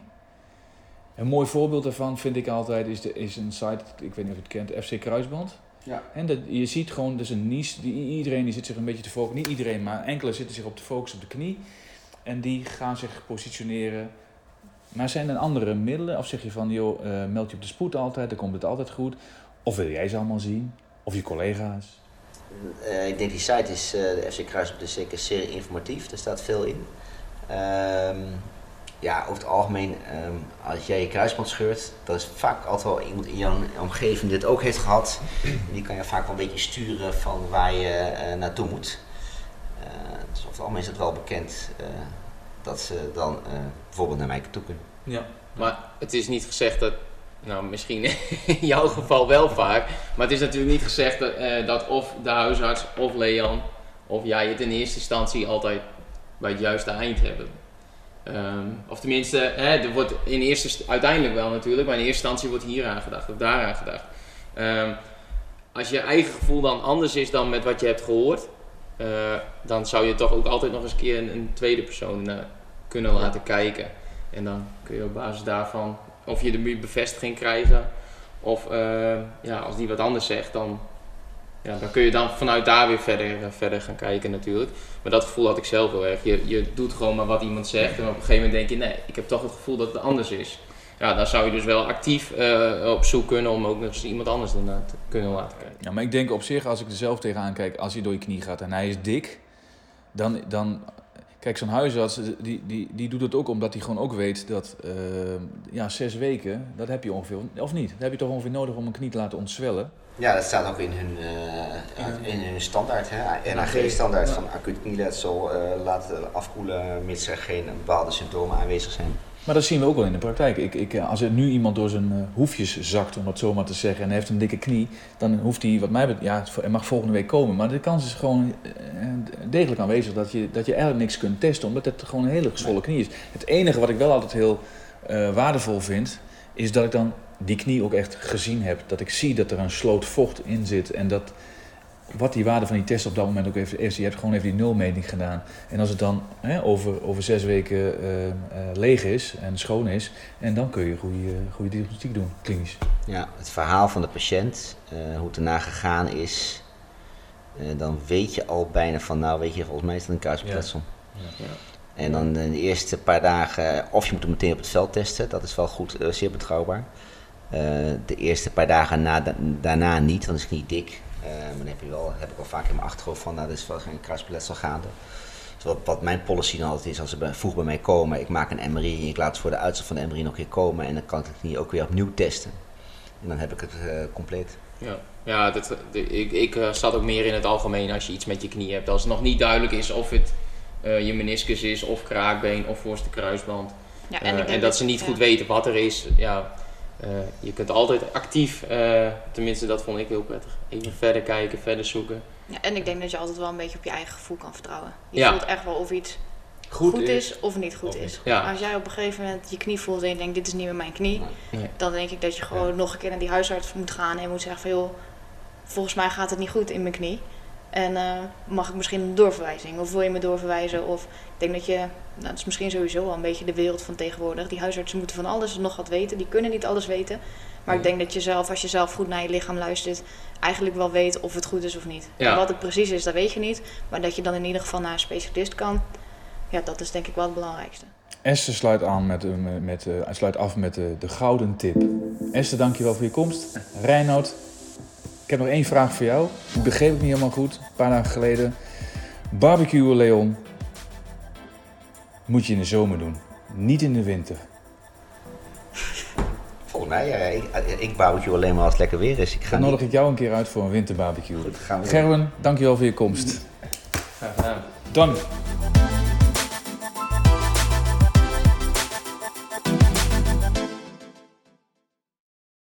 Een mooi voorbeeld daarvan vind ik altijd is, de, is een site, ik weet niet of je het kent, FC Kruisband. Ja. En dat, je ziet gewoon, dat is een niche, die, iedereen die zit zich een beetje te focussen, niet iedereen, maar enkele zitten zich op te focussen op de knie. En die gaan zich positioneren. Maar zijn er andere middelen? Of zeg je van, joh, eh, meld je op de spoed altijd, dan komt het altijd goed. Of wil jij ze allemaal zien? Of je collega's? Eh, ik denk die site is, eh, de FC Kruisband is zeker zeer informatief. Er staat veel in. Ehm, ja, over het algemeen, ehm, als jij je kruisband scheurt, dan is vaak altijd wel iemand in jouw omgeving die het ook heeft gehad. Die kan je vaak wel een beetje sturen van waar je eh, naartoe moet. Eh, dus over het algemeen is het wel bekend eh, dat ze dan bijvoorbeeld naar mij toe kunnen. Ja. Maar het is niet gezegd dat, nou misschien in jouw geval wel vaak, maar het is natuurlijk niet gezegd dat, dat of de huisarts of Leon of jij het in eerste instantie altijd bij het juiste eind hebben. Ehm, of tenminste, hè, er wordt in eerste, st- uiteindelijk wel natuurlijk, maar in eerste instantie wordt hier aan gedacht of daar aan gedacht. Ehm, als je eigen gevoel dan anders is dan met wat je hebt gehoord, eh, dan zou je toch ook altijd nog eens een keer een, een tweede persoon eh, kunnen laten kijken. En dan kun je op basis daarvan, of je de bevestiging krijgen, of eh, ja, als die wat anders zegt, dan, dan kun je dan vanuit daar weer verder, eh, verder gaan kijken natuurlijk. Maar dat gevoel had ik zelf heel erg. Je, je doet gewoon maar wat iemand zegt en op een gegeven moment denk je, nee, ik heb toch het gevoel dat het anders is. Ja, dan zou je dus wel actief eh, op zoek kunnen om ook nog eens iemand anders ernaar te kunnen laten kijken. Ja, maar ik denk op zich, als ik er zelf tegenaan kijk, als hij door je knie gaat en hij is dik, dan. dan kijk, zo'n huisarts, die, die, die doet het ook omdat hij gewoon ook weet dat. eh, ja, zes weken, dat heb je ongeveer. Of niet? Dat heb je toch ongeveer nodig om een knie te laten ontzwellen. Ja, dat staat ook in hun, eh, in hun standaard, hè? NAG-standaard van acuut knieletsel eh laten afkoelen mits er geen bepaalde symptomen aanwezig zijn. Maar dat zien we ook wel in de praktijk. Ik, ik, als er nu iemand door zijn eh, hoefjes zakt, om het zo maar te zeggen, en hij heeft een dikke knie, dan hoeft hij, wat mij betreft, ja, hij mag volgende week komen. Maar de kans is gewoon eh, degelijk aanwezig dat je, dat je eigenlijk niks kunt testen, omdat het gewoon een hele gezwollen knie is. Het enige wat ik wel altijd heel eh, waardevol vind, is dat ik dan die knie ook echt gezien heb. Dat ik zie dat er een sloot vocht in zit en dat wat die waarde van die test op dat moment ook heeft, is, je hebt gewoon even die nulmeting gedaan. En als het dan hè, over, over zes weken eh, eh, leeg is en schoon is, en dan kun je goede, goede diagnostiek doen, klinisch. Ja, het verhaal van de patiënt, eh, hoe het erna gegaan is, eh, dan weet je al bijna van, nou weet je, volgens mij is het een kruisbekletsel. Ja. En dan de eerste paar dagen, of je moet hem meteen op het veld testen, dat is wel goed, eh, zeer betrouwbaar. Eh, de eerste paar dagen na, daarna niet, dan is het niet dik. Eh, maar dan heb, je wel, heb ik wel vaak in mijn achterhoofd van, nou, dat is wel geen kruisbekletsel gaande. Dus wat, wat mijn policy dan altijd is, als ze bij- vroeg bij mij komen, ik maak een MRI en ik laat ze voor de uitslag van de MRI nog een keer komen en dan kan ik het niet ook weer opnieuw testen. En dan heb ik het eh, compleet. Ja, ja dat, de- ik, ik zat ook meer in het algemeen als je iets met je knie hebt. Als het nog niet duidelijk is of het eh, je meniscus is, of kraakbeen, of voorste kruisband. Ja, en en, dat dat- ze niet ja. goed weten wat er is. Ja, eh, je kunt altijd actief, eh, tenminste dat vond ik heel prettig, even verder kijken, verder zoeken. Ja, en ik denk dat je altijd wel een beetje op je eigen gevoel kan vertrouwen. Je Ja. voelt echt wel of iets Goed, goed, is. is. of niet goed Of is. niet. Ja. Als jij op een gegeven moment je knie voelt en je denkt dit is niet meer mijn knie, Nee. dan denk ik dat je gewoon nog een keer naar die huisarts moet gaan en moet zeggen van joh, volgens mij gaat het niet goed in mijn knie. En eh, mag ik misschien een doorverwijzing? Of wil je me doorverwijzen? Of ik denk dat je, nou, dat is misschien sowieso wel een beetje de wereld van tegenwoordig. Die huisartsen moeten van alles nog wat weten. Die kunnen niet alles weten. Maar ik denk dat je zelf, als je zelf goed naar je lichaam luistert, eigenlijk wel weet of het goed is of niet. Ja. En wat het precies is, dat weet je niet. Maar dat je dan in ieder geval naar een specialist kan, ja, dat is denk ik wel het belangrijkste. Esther sluit, aan met, eh, met, met, eh, sluit af met de, de gouden tip. Esther, dankjewel voor je komst. Reinoud, ik heb nog één vraag voor jou. Die begreep ik niet helemaal goed, een paar dagen geleden. Barbecue Leon moet je in de zomer doen, niet in de winter. Volgens mij, ja, ik, ik barbecue alleen maar als het lekker weer is. Ik ga Dan niet... nodig ik jou een keer uit voor een winterbarbecue. Goed, gaan we doen. Gerben, dankjewel voor je komst. Graag gedaan. Dan